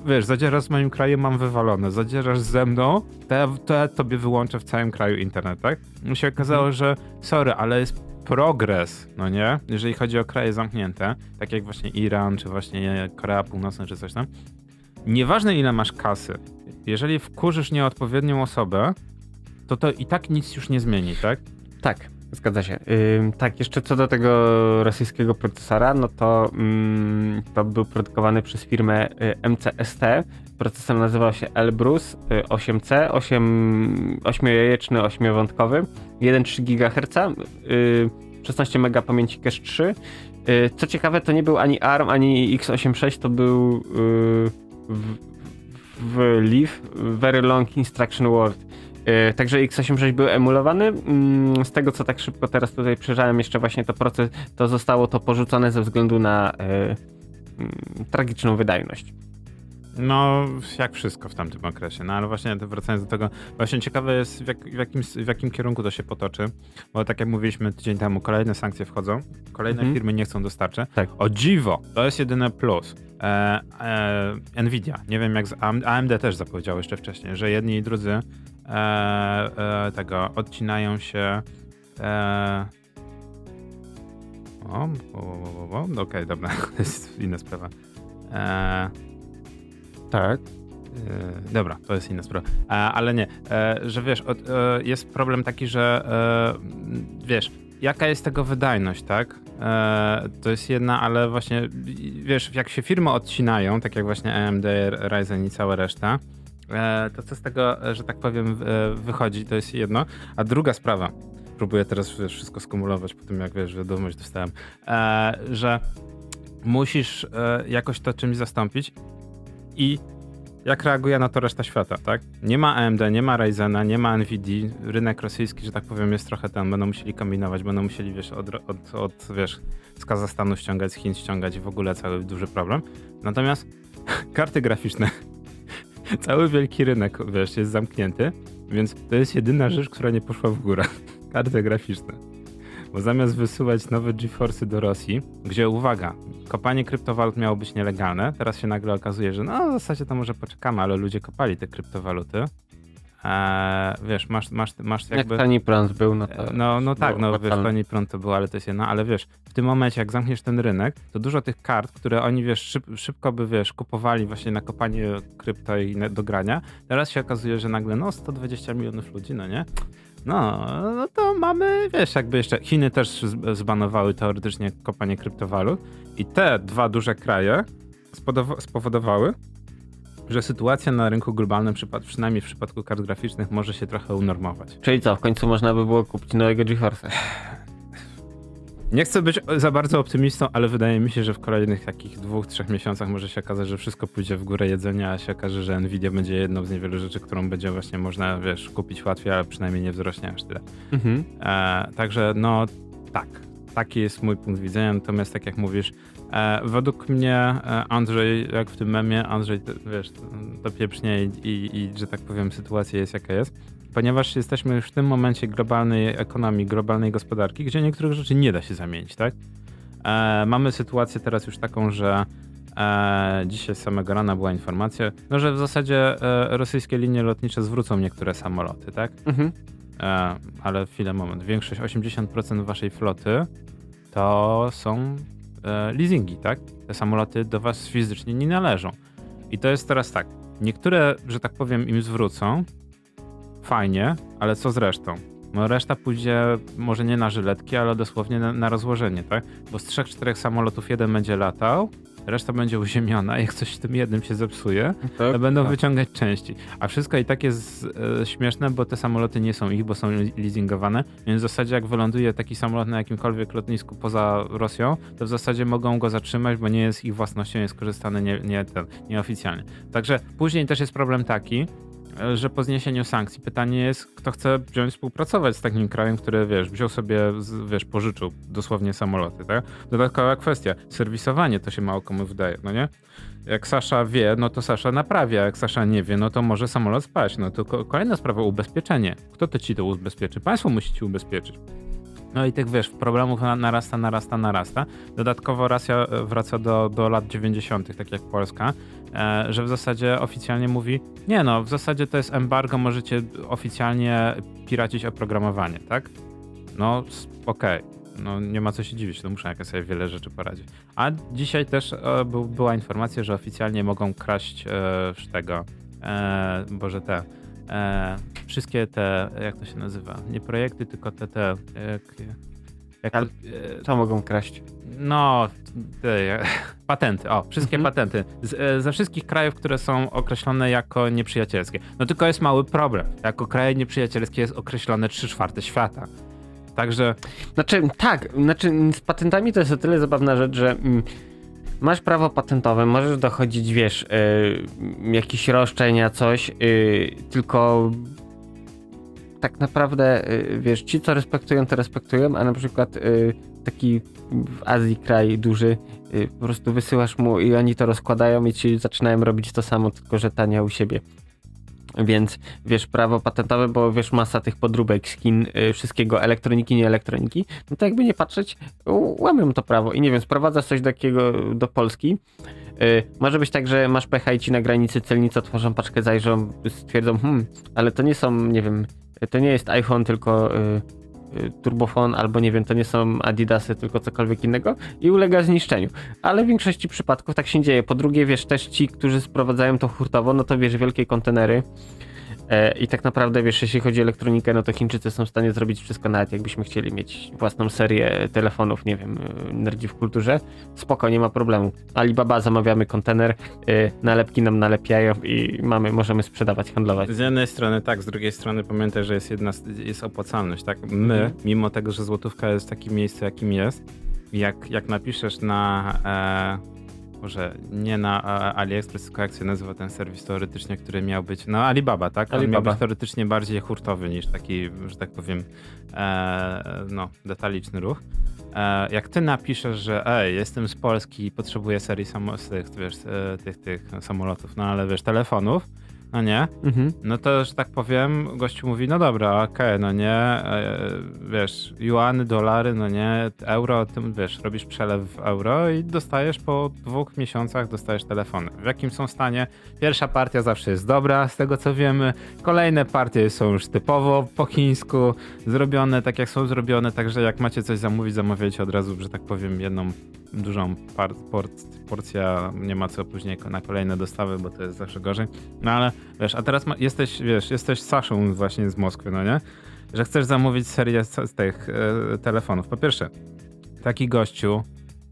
wiesz, zadzierasz z moim krajem, mam wywalone, zadzierasz ze mną, to ja, to ja tobie wyłączę w całym kraju internet, tak? I się okazało, że sorry, ale jest progres, no nie? Jeżeli chodzi o kraje zamknięte, tak jak właśnie Iran, czy właśnie Korea Północna, czy coś tam. Nieważne ile masz kasy, jeżeli wkurzysz nieodpowiednią osobę, to to i tak nic już nie zmieni, tak? Tak, zgadza się. Ym, tak, jeszcze co do tego rosyjskiego procesora, no to mm, to był produkowany przez firmę y, MCST. Procesor nazywał się Elbrus y, 8C, 8, 8-jajeczny, 8-wątkowy, 1,3 GHz, y, 16 MB pamięci cache 3. Y, co ciekawe, to nie był ani ARM, ani x86, to był y, w, w Leaf, Very Long Instruction Word. Yy, Także x86 był emulowany. Mm, Z tego co tak szybko teraz tutaj przejrzałem, jeszcze właśnie to proces, to zostało to porzucone ze względu na yy, mm, tragiczną wydajność. No, jak wszystko w tamtym okresie. No ale właśnie wracając do tego, właśnie ciekawe jest w, jak, w, jakim, w jakim kierunku to się potoczy, bo tak jak mówiliśmy tydzień temu, kolejne sankcje wchodzą, kolejne mhm. firmy nie chcą dostarczyć. Tak. O dziwo, to jest jedyny plus. E, e, Nvidia, nie wiem jak z AMD też zapowiedział jeszcze wcześniej, że jedni i drudzy e, e tego odcinają się e, o, o, o, o, okej, okay, dobra, to jest inna sprawa. E, tak. E, dobra, to jest inna sprawa. E, ale nie, e, że wiesz, od, jest problem taki, że wiesz, jaka jest tego wydajność, tak? to jest jedna, ale właśnie wiesz, jak się firmy odcinają, tak jak właśnie AMD, Ryzen i cała reszta, to co z tego, że tak powiem, wychodzi, to jest jedno. A druga sprawa, próbuję teraz wiesz, wszystko skumulować po tym, jak wiesz, wiadomość dostałem, że musisz jakoś to czymś zastąpić i jak reaguje na to reszta świata, tak? Nie ma AMD, nie ma Ryzena, nie ma Nvidia, rynek rosyjski, że tak powiem, jest trochę ten, będą musieli kombinować, będą musieli, wiesz, od, od, od wiesz, z Kazachstanu ściągać, z Chin ściągać i w ogóle cały duży problem. Natomiast karty graficzne, cały wielki rynek, wiesz, jest zamknięty, więc to jest jedyna rzecz, która nie poszła w górę. Karty graficzne. Bo zamiast wysyłać nowe GeForce'y do Rosji, gdzie uwaga, kopanie kryptowalut miało być nielegalne, teraz się nagle okazuje, że no w zasadzie to może poczekamy, ale ludzie kopali te kryptowaluty. Eee, wiesz, masz, masz, masz jakby... Jak tani prąd był, no to... No, no tak, no wiesz, tani prąd to był, ale to jest jedno, ale wiesz, w tym momencie, jak zamkniesz ten rynek, to dużo tych kart, które oni, wiesz, szyb, szybko by, wiesz, kupowali właśnie na kopanie krypto i do grania, teraz się okazuje, że nagle, no, 120 milionów ludzi, no nie? No, no to mamy, wiesz, jakby jeszcze Chiny też zbanowały teoretycznie kopanie kryptowalut i te dwa duże kraje spowodowały, że sytuacja na rynku globalnym, przynajmniej w przypadku kart graficznych, może się trochę unormować. Czyli co, w końcu można by było kupić nowego GeForce'a? Nie chcę być za bardzo optymistą, ale wydaje mi się, że w kolejnych takich dwóch, trzech miesiącach może się okazać, że wszystko pójdzie w górę jedzenia, a się okaże, że Nvidia będzie jedną z niewielu rzeczy, którą będzie właśnie można, wiesz, kupić łatwiej, ale przynajmniej nie wzrośnie aż tyle. Mhm. E, także no tak, taki jest mój punkt widzenia, natomiast tak jak mówisz, e, według mnie e, Andrzej, jak w tym memie, Andrzej, wiesz, to, pieprznie i, i, i, że tak powiem, sytuacja jest jaka jest ponieważ jesteśmy już w tym momencie globalnej ekonomii, globalnej gospodarki, gdzie niektórych rzeczy nie da się zamienić, tak? E, mamy sytuację teraz już taką, że e, dzisiaj z samego rana była informacja, no, że w zasadzie e, rosyjskie linie lotnicze zwrócą niektóre samoloty, tak? Mhm. E, ale chwilę, moment. Większość, 80% waszej floty to są e, leasingi, tak? Te samoloty do was fizycznie nie należą. I to jest teraz tak. Niektóre, że tak powiem, im zwrócą, fajnie, ale co z resztą? No reszta pójdzie może nie na żyletki, ale dosłownie na, na rozłożenie, tak? Bo z trzech, czterech samolotów jeden będzie latał, reszta będzie uziemiona, jak coś w tym jednym się zepsuje, tak, to będą tak. wyciągać części. A wszystko i tak jest e, śmieszne, bo te samoloty nie są ich, bo są leasingowane, więc w zasadzie jak wyląduje taki samolot na jakimkolwiek lotnisku poza Rosją, to w zasadzie mogą go zatrzymać, bo nie jest ich własnością, jest korzystany nie, nie, ten, nieoficjalnie. Także później też jest problem taki, że po zniesieniu sankcji pytanie jest, kto chce wziąć współpracować z takim krajem, który, wiesz, wziął sobie, wiesz, pożyczył dosłownie samoloty, tak? Dodatkowa kwestia, serwisowanie to się mało komu wydaje, no nie? Jak Sasza wie, no to Sasza naprawia, jak Sasza nie wie, no to może samolot spaść. No to kolejna sprawa, ubezpieczenie. Kto to ci to ubezpieczy? Państwo musi ci ubezpieczyć. No i tych wiesz, problemów narasta, narasta, narasta. Dodatkowo Rosja e, wraca do, do lat 90., tak jak Polska, e, że w zasadzie oficjalnie mówi: Nie, no, w zasadzie to jest embargo, możecie oficjalnie piracić oprogramowanie, tak? No, okej. Okay. No, nie ma co się dziwić, to muszę jakoś sobie wiele rzeczy poradzić. A dzisiaj też e, by, była informacja, że oficjalnie mogą kraść e, tego, e, boże te, e, wszystkie te, jak to się nazywa, nie projekty, tylko te, te jak, jak, Ale, co mogą kraść? No, te, patenty, o, wszystkie mhm. patenty. Z, e, ze wszystkich krajów, które są określone jako nieprzyjacielskie. No tylko jest mały problem. Jako kraje nieprzyjacielskie jest określone 3 czwarte świata. Także. Znaczy, tak, znaczy z patentami to jest o tyle zabawna rzecz, że. Mm, masz prawo patentowe, możesz dochodzić, wiesz, yy, jakichś roszczenia, coś, yy, tylko tak naprawdę, yy, wiesz, ci co respektują, to respektują, a na przykład taki w Azji kraj duży, y, po prostu wysyłasz mu i oni to rozkładają i ci zaczynają robić to samo, tylko że tania u siebie. Więc wiesz, prawo patentowe, bo wiesz, masa tych podróbek, skin, y, wszystkiego, elektroniki, nie elektroniki, no to jakby nie patrzeć, łamią to prawo i nie wiem, sprowadzasz coś takiego do Polski. Y, może być tak, że masz pecha i ci na granicy celnicy otworzą paczkę, zajrzą, stwierdzą, hmm, ale to nie są, nie wiem, to nie jest iPhone, tylko y, y, turbofon, albo nie wiem, to nie są Adidasy, tylko cokolwiek innego i ulega zniszczeniu. Ale w większości przypadków tak się dzieje. Po drugie, wiesz, też ci, którzy sprowadzają to hurtowo, no to wiesz, wielkie kontenery. E, I tak naprawdę, wiesz, jeśli chodzi o elektronikę, no to Chińczycy są w stanie zrobić wszystko, nawet jakbyśmy chcieli mieć własną serię telefonów, nie wiem, y, nerdzi w kulturze. Spoko, nie ma problemu. Alibaba, zamawiamy kontener, y, nalepki nam nalepiają i mamy, możemy sprzedawać, handlować. Z jednej strony tak, z drugiej strony pamiętaj, że jest jedna, jest opłacalność, tak? My, Mhm. mimo tego, że złotówka jest w takim miejscu, jakim jest, jak, jak napiszesz na, e, może nie na AliExpress, tylko jak się nazywa ten serwis teoretycznie, który miał być, no Alibaba, tak? On miał Alibaba. być teoretycznie bardziej hurtowy niż taki, że tak powiem, e, no, detaliczny ruch. E, jak ty napiszesz, że ej, jestem z Polski i potrzebuję serii samo, tych, wiesz, e, tych, tych samolotów, no ale wiesz, telefonów, no nie, Mhm. no to, że tak powiem, gościu mówi, no dobra, okej, no nie, e, wiesz, juany, dolary, no nie, euro, tym, wiesz, robisz przelew w euro i dostajesz po dwóch miesiącach, dostajesz telefony. W jakim są stanie? Pierwsza partia zawsze jest dobra, z tego co wiemy, kolejne partie są już typowo po chińsku, zrobione tak jak są zrobione, także jak macie coś zamówić, zamawiajcie od razu, że tak powiem, jedną dużą par, port, porcja, nie ma co później na kolejne dostawy, bo to jest zawsze gorzej. No ale wiesz, a teraz ma, jesteś, wiesz, jesteś Saszą właśnie z Moskwy, no nie? Że chcesz zamówić serię z, z tych e, telefonów. Po pierwsze, taki gościu,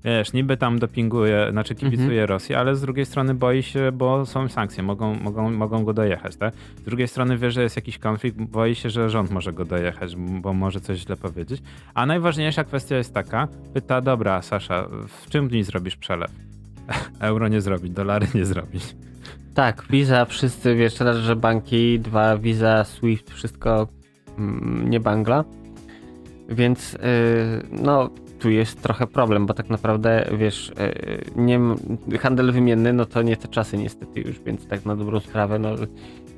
wiesz, niby tam dopinguje, znaczy kibicuje Rosji, ale z drugiej strony boi się, bo są sankcje, mogą, mogą, mogą go dojechać, tak? Z drugiej strony wie, że jest jakiś konflikt, boi się, że rząd może go dojechać, bo może coś źle powiedzieć. A najważniejsza kwestia jest taka, pyta, dobra, Sasza, w czym dni zrobisz przelew? Euro nie zrobić, dolary nie zrobić. Tak, Visa, wszyscy, wiesz, raz, że banki, dwa, Visa, Swift, wszystko mm, nie bangla. Więc, yy, no, tu jest trochę problem, bo tak naprawdę, wiesz, yy, nie, handel wymienny, no to nie te czasy niestety już, więc tak na dobrą sprawę, no,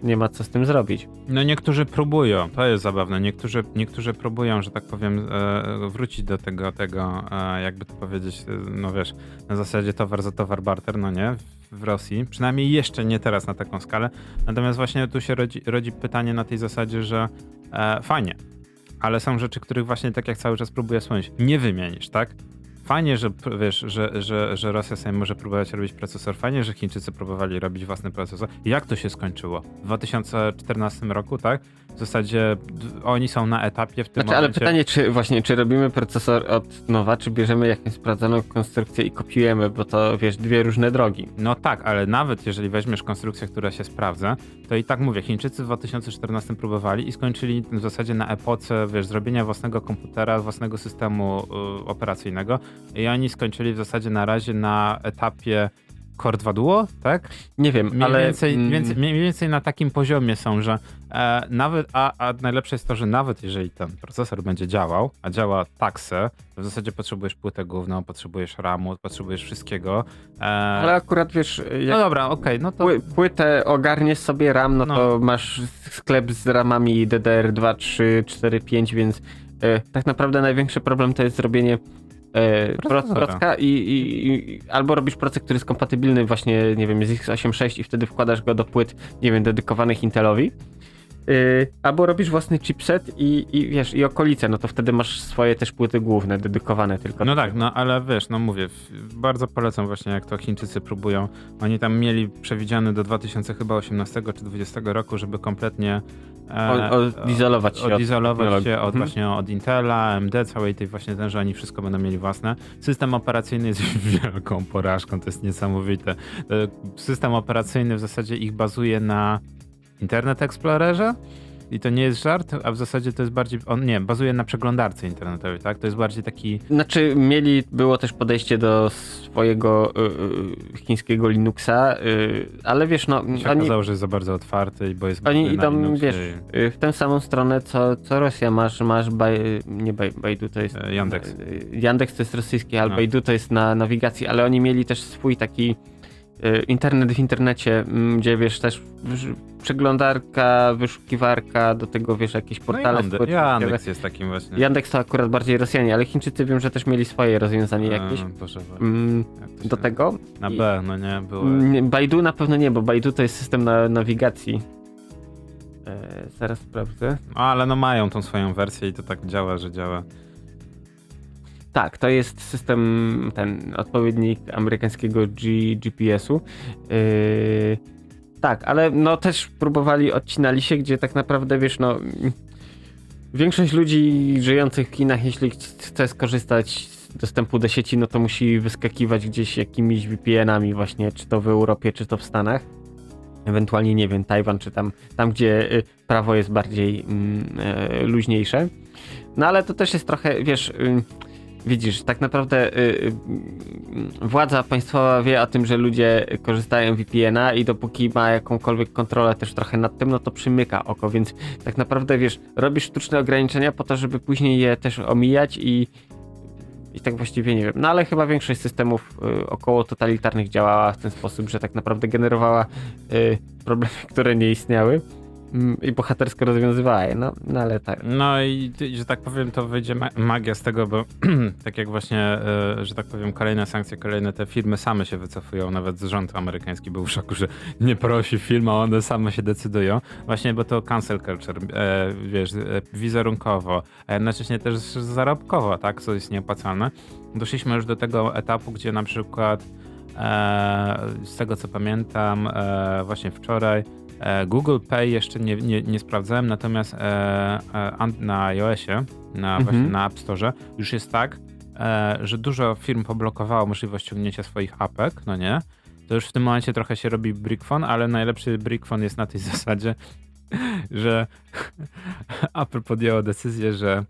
nie ma co z tym zrobić. No niektórzy próbują, to jest zabawne, niektórzy, niektórzy próbują, że tak powiem, e, wrócić do tego, tego e, jakby to powiedzieć, e, no wiesz, na zasadzie towar za towar barter, no nie, w, Rosji, przynajmniej jeszcze nie teraz na taką skalę, natomiast właśnie tu się rodzi, rodzi pytanie na tej zasadzie, że fajnie, ale są rzeczy, których właśnie tak jak cały czas próbuję wspomnieć, nie wymienisz, tak? Fajnie, że wiesz, że, że, że Rosja sobie może próbować robić procesor. Fajnie, że Chińczycy próbowali robić własny procesor. Jak to się skończyło? W 2014 roku, tak? W zasadzie oni są na etapie w tym Znaczy, ale momencie. pytanie, czy właśnie, czy robimy procesor od nowa, czy bierzemy jakąś sprawdzoną konstrukcję i kopiujemy, bo to, wiesz, dwie różne drogi. No tak, ale nawet jeżeli weźmiesz konstrukcję, która się sprawdza, to i tak mówię, Chińczycy w 2014 próbowali i skończyli w zasadzie na epoce, wiesz, zrobienia własnego komputera, własnego systemu y, operacyjnego i oni skończyli w zasadzie na razie na etapie Core 2 Duo, tak? Nie wiem, Mniej, ale... więcej, mm, więcej, mniej więcej na takim poziomie są, że e, nawet, a, a najlepsze jest to, że nawet jeżeli ten procesor będzie działał, a działa taksę, to w zasadzie potrzebujesz płytę główną, potrzebujesz RAMu, potrzebujesz wszystkiego. E, Ale akurat, wiesz, no dobra, okej, no to pły, płytę ogarniesz sobie RAM, no, No. to masz sklep z ramami DDR2, 3, 4, 5, więc e, tak naprawdę największy problem to jest zrobienie. Procka i, i, i albo robisz procek, który jest kompatybilny właśnie, nie wiem, z x86 i wtedy wkładasz go do płyt, nie wiem, dedykowanych Intelowi. Yy, albo robisz własny chipset i, i wiesz, i okolice, no to wtedy masz swoje też płyty główne, dedykowane tylko. No tak, no ale wiesz, no mówię, bardzo polecam właśnie jak to Chińczycy próbują. Oni tam mieli przewidziane do 2018 czy 2020 roku, żeby kompletnie e, odizolować się od odizolować technologii. się od Mhm. właśnie od Intela, AMD, całej tej właśnie ten, że oni wszystko będą mieli własne. System operacyjny jest wielką porażką, to jest niesamowite. E, System operacyjny w zasadzie ich bazuje na Internet Explorerze I to nie jest żart, a w zasadzie to jest bardziej, on nie, bazuje na przeglądarce internetowej, tak? To jest bardziej taki... Znaczy mieli, było też podejście do swojego y, y, chińskiego Linuxa, y, ale wiesz, no... się oni, okazało, że jest za bardzo otwarty, bo jest Oni idą, Linuxie wiesz, y, w tę samą stronę, co, co Rosja. Masz, masz baj, nie baj, Baidu, to jest... E, Yandex. y, Yandex to jest rosyjski, ale No. Baidu to jest na nawigacji, ale oni mieli też swój taki internet w internecie, mm, gdzie wiesz, też przeglądarka, wyszukiwarka, do tego wiesz, jakieś No portale Yandex, społecznościowe. Yandex jest takim właśnie... Yandex to akurat bardziej Rosjanie, ale Chińczycy wiem, że też mieli swoje rozwiązanie jakieś. E, Boże, Mm, jak do tego. Na B, no nie, było... Nie, Baidu na pewno nie, bo Baidu to jest system na nawigacji. E, zaraz sprawdzę. No, ale no mają tą swoją wersję i to tak działa, że działa. Tak, to jest system, ten odpowiednik amerykańskiego GPS-u. Yy, tak, ale no też próbowali, odcinali się, gdzie tak naprawdę wiesz, no. Większość ludzi żyjących w Chinach, jeśli ch- chce skorzystać z dostępu do sieci, no to musi wyskakiwać gdzieś jakimiś VPN-ami, właśnie, czy to w Europie, czy to w Stanach. Ewentualnie, nie wiem, Tajwan, czy tam, tam gdzie y, prawo jest bardziej mm, e, luźniejsze. No ale to też jest trochę, wiesz. Y, Widzisz, tak naprawdę y, y, władza państwowa wie o tym, że ludzie korzystają VPN-a i dopóki ma jakąkolwiek kontrolę też trochę nad tym, no to przymyka oko, więc tak naprawdę wiesz, robisz sztuczne ograniczenia po to, żeby później je też omijać i i tak właściwie nie wiem. No ale chyba większość systemów y, około totalitarnych działała w ten sposób, że tak naprawdę generowała y, problemy, które nie istniały i bohatersko rozwiązywała je. No, no ale tak. No i że tak powiem, to wyjdzie ma- magia z tego, bo tak jak właśnie, e, że tak powiem, kolejne sankcje, kolejne te firmy same się wycofują, nawet rząd amerykański był w szoku, że nie prosi firm, a one same się decydują. Właśnie, bo to cancel culture, e, wiesz, e, wizerunkowo, a jednocześnie też zarobkowo, tak, co jest nieopłacalne. Doszliśmy już do tego etapu, gdzie na przykład z tego co pamiętam, właśnie wczoraj Google Pay jeszcze nie, nie, nie sprawdzałem, natomiast e, e, na iOSie, na, Mhm. właśnie na App Store, już jest tak, e, że dużo firm poblokowało możliwość ściągnięcia swoich apek, no nie? To już w tym momencie trochę się robi brickphone, ale najlepszy brickphone jest na tej zasadzie, że Apple podjęło decyzję, że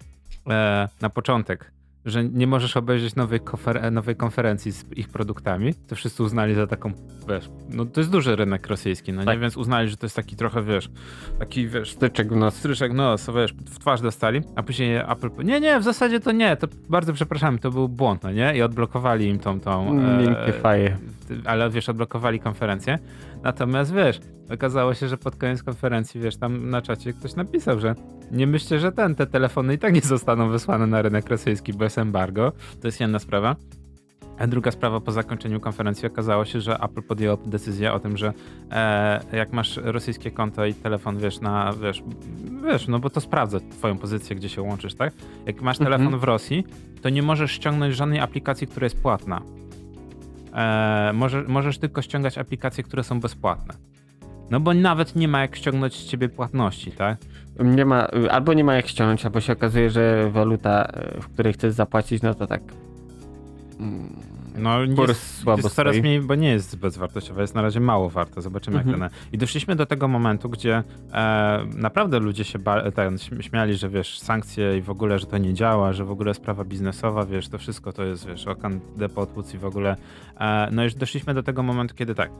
e, na początek że nie możesz obejrzeć nowej, konfer- nowej konferencji z ich produktami, to wszyscy uznali za taką, wiesz, no to jest duży rynek rosyjski, no Tak. nie, więc uznali, że to jest taki trochę, wiesz, taki, wiesz, Styczek w nos. stryszek nos, wiesz, w twarz dostali, a później Apple, nie, nie, w zasadzie to nie, to bardzo przepraszam, to był błąd, no nie, i odblokowali im tą, tą, Miękkie faje. ale wiesz, odblokowali konferencję, natomiast wiesz, okazało się, że pod koniec konferencji, wiesz, tam na czacie ktoś napisał, że nie myślcie, że ten, te telefony i tak nie zostaną wysłane na rynek rosyjski bez embargo, to jest jedna sprawa. A druga sprawa, po zakończeniu konferencji okazało się, że Apple podjęło decyzję o tym, że e, jak masz rosyjskie konto i telefon, wiesz, na, wiesz, wiesz, no bo to sprawdza twoją pozycję, gdzie się łączysz, tak? Jak masz Mhm. telefon w Rosji, to nie możesz ściągnąć żadnej aplikacji, która jest płatna. E, może, możesz tylko ściągać aplikacje, które są bezpłatne. No bo nawet nie ma jak ściągnąć z ciebie płatności, tak? Nie ma, albo nie ma jak ściągnąć, albo się okazuje, że waluta, e, w której chcesz zapłacić, no to tak. Mm, No Kurs jest, jest coraz mniej, bo nie jest bezwartościowa, jest na razie mało warta. Zobaczymy Mhm. jak ten. I doszliśmy do tego momentu, gdzie e, naprawdę ludzie się ba- ten, śm- śmiali, że wiesz, sankcje i w ogóle, że to nie działa, że w ogóle sprawa biznesowa, wiesz, to wszystko to jest, wiesz, okan depot i w ogóle. E, no już doszliśmy do tego momentu, kiedy tak.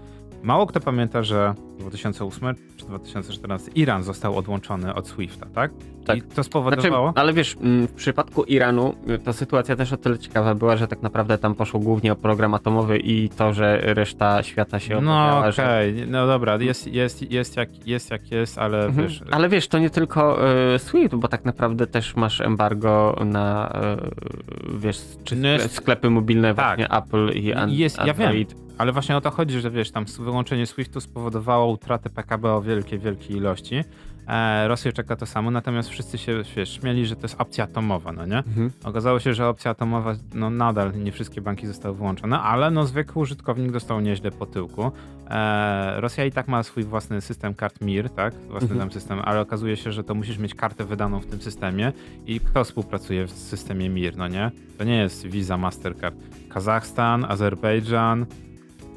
Mało kto pamięta, że 2008 czy 2014 Iran został odłączony od SWIFT-a, tak? Tak. I to Znaczy, spowodowało. ale wiesz, mm, w przypadku Iranu y, ta sytuacja też o tyle ciekawa była, że tak naprawdę tam poszło głównie o program atomowy i to, że reszta świata się no okej, że... no dobra, jest, jest, jest, jak, jest jak jest, ale Mhm. wiesz, Ale wiesz, to nie tylko y, SWIFT, bo tak naprawdę też masz embargo na y, wiesz, czy No jest- sklepy mobilne Tak. właśnie Apple i an- Jest- ja wiem. Ale właśnie o to chodzi, że wiesz, tam wyłączenie SWIFT-u spowodowało utratę PKB o wielkiej, wielkiej ilości. E, Rosję czeka to samo, natomiast wszyscy się wiesz, śmieli, że to jest opcja atomowa, no nie? Mhm. Okazało się, że opcja atomowa, no nadal nie wszystkie banki zostały wyłączone, ale no zwykły użytkownik dostał nieźle po tyłku. E, Rosja i tak ma swój własny system kart MIR, tak? Własny Mhm. tam system, ale okazuje się, że to musisz mieć kartę wydaną w tym systemie i kto współpracuje w systemie MIR, no nie? To nie jest Visa, Mastercard. Kazachstan, Azerbejdżan,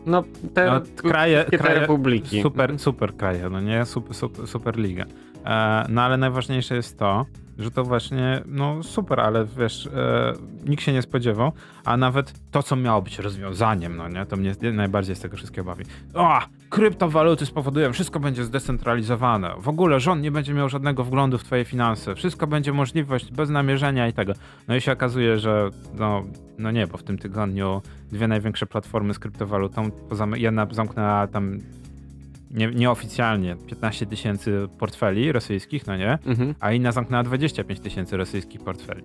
No, te, no, kraje, te kraje republiki. Super, super kraje, no nie? Super, super, super liga. E, no ale najważniejsze jest to, że to właśnie, no super, ale wiesz, e, nikt się nie spodziewał, a nawet to, co miało być rozwiązaniem, no nie, to mnie najbardziej z tego wszystkiego bawi. O, kryptowaluty spowodują, wszystko będzie zdecentralizowane, w ogóle rząd nie będzie miał żadnego wglądu w twoje finanse, wszystko będzie możliwość bez namierzenia i tego. No i się okazuje, że no, no nie, bo w tym tygodniu dwie największe platformy z kryptowalutą, jedna zamknęła tam nie, nieoficjalnie 15 tysięcy portfeli rosyjskich, no nie? Mhm. A inna zamknęła 25 tysięcy rosyjskich portfeli.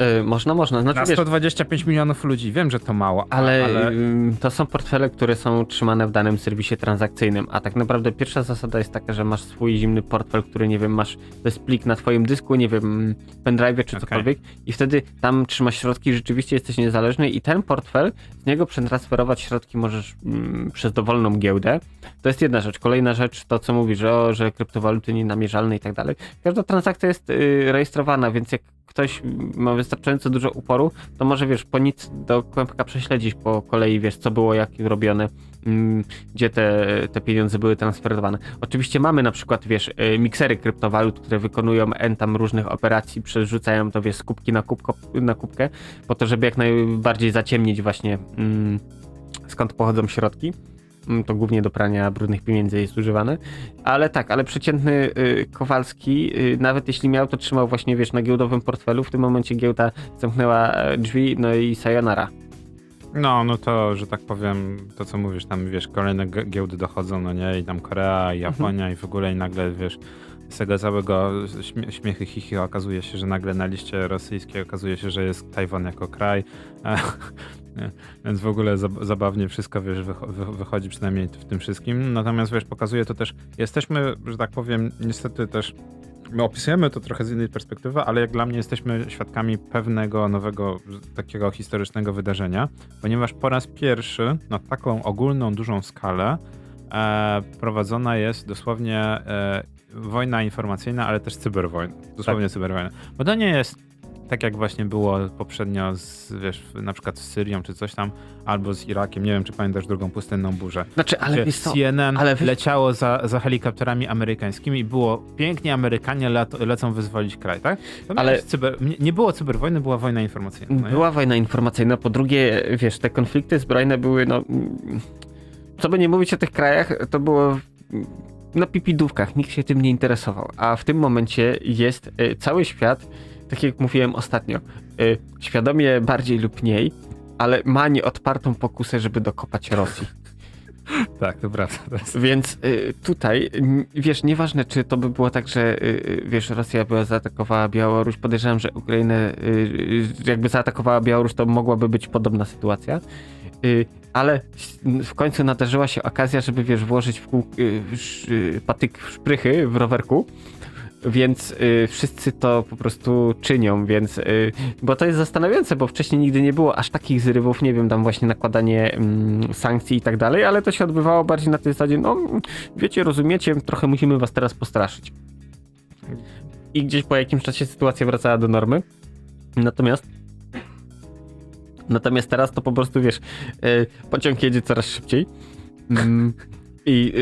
Yy, można, można. Znaczy, Na 125 wiesz, milionów ludzi. Wiem, że to mało, ale, ale... Yy, to są portfele, które są trzymane w danym serwisie transakcyjnym, a tak naprawdę pierwsza zasada jest taka, że masz swój zimny portfel, który, nie wiem, masz, to jest plik na twoim dysku, nie wiem, pendrive czy okay. cokolwiek i wtedy tam trzymasz środki, rzeczywiście jesteś niezależny i ten portfel, z niego przetransferować środki możesz mm, przez dowolną giełdę. To jest jedna rzecz. Kolejna rzecz, to co mówisz, że, o, że kryptowaluty nienamierzalne i tak dalej. Każda transakcja jest yy, rejestrowana, więc jak ktoś ma wystarczająco dużo uporu, to może wiesz, po nic do kłębka prześledzić po kolei, wiesz, co było, jak robione, mm, gdzie te, te pieniądze były transferowane. Oczywiście mamy na przykład, wiesz, y, miksery kryptowalut, które wykonują n tam różnych operacji, przerzucają to, wiesz, z kubki na, na kubkę, po to, żeby jak najbardziej zaciemnić właśnie mm, skąd pochodzą środki. Mm, to głównie do prania brudnych pieniędzy jest używane. Ale tak, ale przeciętny y, Kowalski, y, nawet jeśli miał, to trzymał właśnie, wiesz, na giełdowym portfelu. W tym momencie giełda zamknęła e, drzwi, no i sayonara. No, no to, że tak powiem, to co mówisz, tam wiesz, kolejne giełdy dochodzą, no nie, i tam Korea, i Japonia, mhm. i w ogóle, i nagle wiesz, z tego całego śmie śmiechy chichi okazuje się, że nagle na liście rosyjskiej okazuje się, że jest Tajwan jako kraj. Nie? Więc w ogóle zabawnie wszystko, wiesz, wychodzi przynajmniej w tym wszystkim. Natomiast, wiesz, pokazuje to też, jesteśmy, że tak powiem, niestety też my opisujemy to trochę z innej perspektywy, ale jak dla mnie jesteśmy świadkami pewnego nowego, takiego historycznego wydarzenia, ponieważ po raz pierwszy na taką ogólną, dużą skalę e, prowadzona jest dosłownie e, wojna informacyjna, ale też cyberwojna. Dosłownie tak. cyberwojna. Bo to nie jest tak jak właśnie było poprzednio z, wiesz, na przykład z Syrią czy coś tam, albo z Irakiem, nie wiem czy pamiętasz drugą pustynną burzę. Znaczy, ale wiesz CNN ale leciało za, za helikopterami amerykańskimi i było pięknie Amerykanie lecą wyzwolić kraj, tak? ale cyber, nie było cyberwojny, była wojna informacyjna. No była wojna informacyjna, po drugie, wiesz, te konflikty zbrojne były, no, co by nie mówić o tych krajach, to było na pipidówkach, nikt się tym nie interesował, a w tym momencie jest y, cały świat tak jak mówiłem ostatnio, y, świadomie bardziej lub mniej, ale ma nieodpartą pokusę, żeby dokopać Rosji. Tak, to prawda. Więc y, tutaj, wiesz, nieważne czy to by było tak, że y, y wiesz, Rosja była zaatakowała Białoruś, podejrzewam, że Ukrainę y, y, jakby zaatakowała Białoruś, to mogłaby być podobna sytuacja. Y, ale w końcu nadarzyła się okazja, żeby wiesz, włożyć w kół, patyk w szprychy w rowerku więc y, wszyscy to po prostu czynią, więc y, bo to jest zastanawiające, bo wcześniej nigdy nie było aż takich zrywów, nie wiem, tam właśnie nakładanie mm, sankcji i tak dalej, ale to się odbywało bardziej na tej zasadzie, no wiecie, rozumiecie, trochę musimy was teraz postraszyć. I gdzieś po jakimś czasie sytuacja wracała do normy. Natomiast Natomiast teraz to po prostu wiesz, y, pociąg jedzie coraz szybciej. Mm, i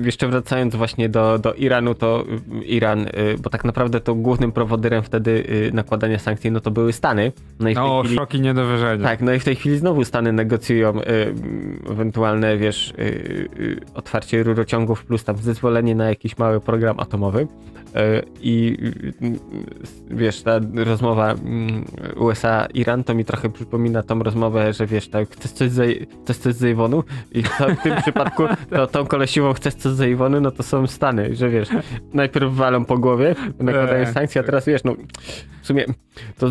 y, jeszcze wracając właśnie do, do Iranu, to Iran, y, bo tak naprawdę to głównym prowodyrem wtedy y, nakładania sankcji, no to były Stany. No, i no chwili, szoki niedowierzenia. Tak, no i w tej chwili znowu Stany negocjują ewentualne, wiesz, otwarcie rurociągów plus tam zezwolenie na jakiś mały program atomowy. I wiesz, ta rozmowa mm, USA-Iran to mi trochę przypomina tą rozmowę, że wiesz, tak, chcesz coś z, chcesz coś z Iwonu? I to, w tym przypadku to tą kolesiwą chcesz coś z Iwony, no to są Stany, że wiesz, najpierw walą po głowie, nakładają eee. sankcje, a teraz wiesz, no w sumie to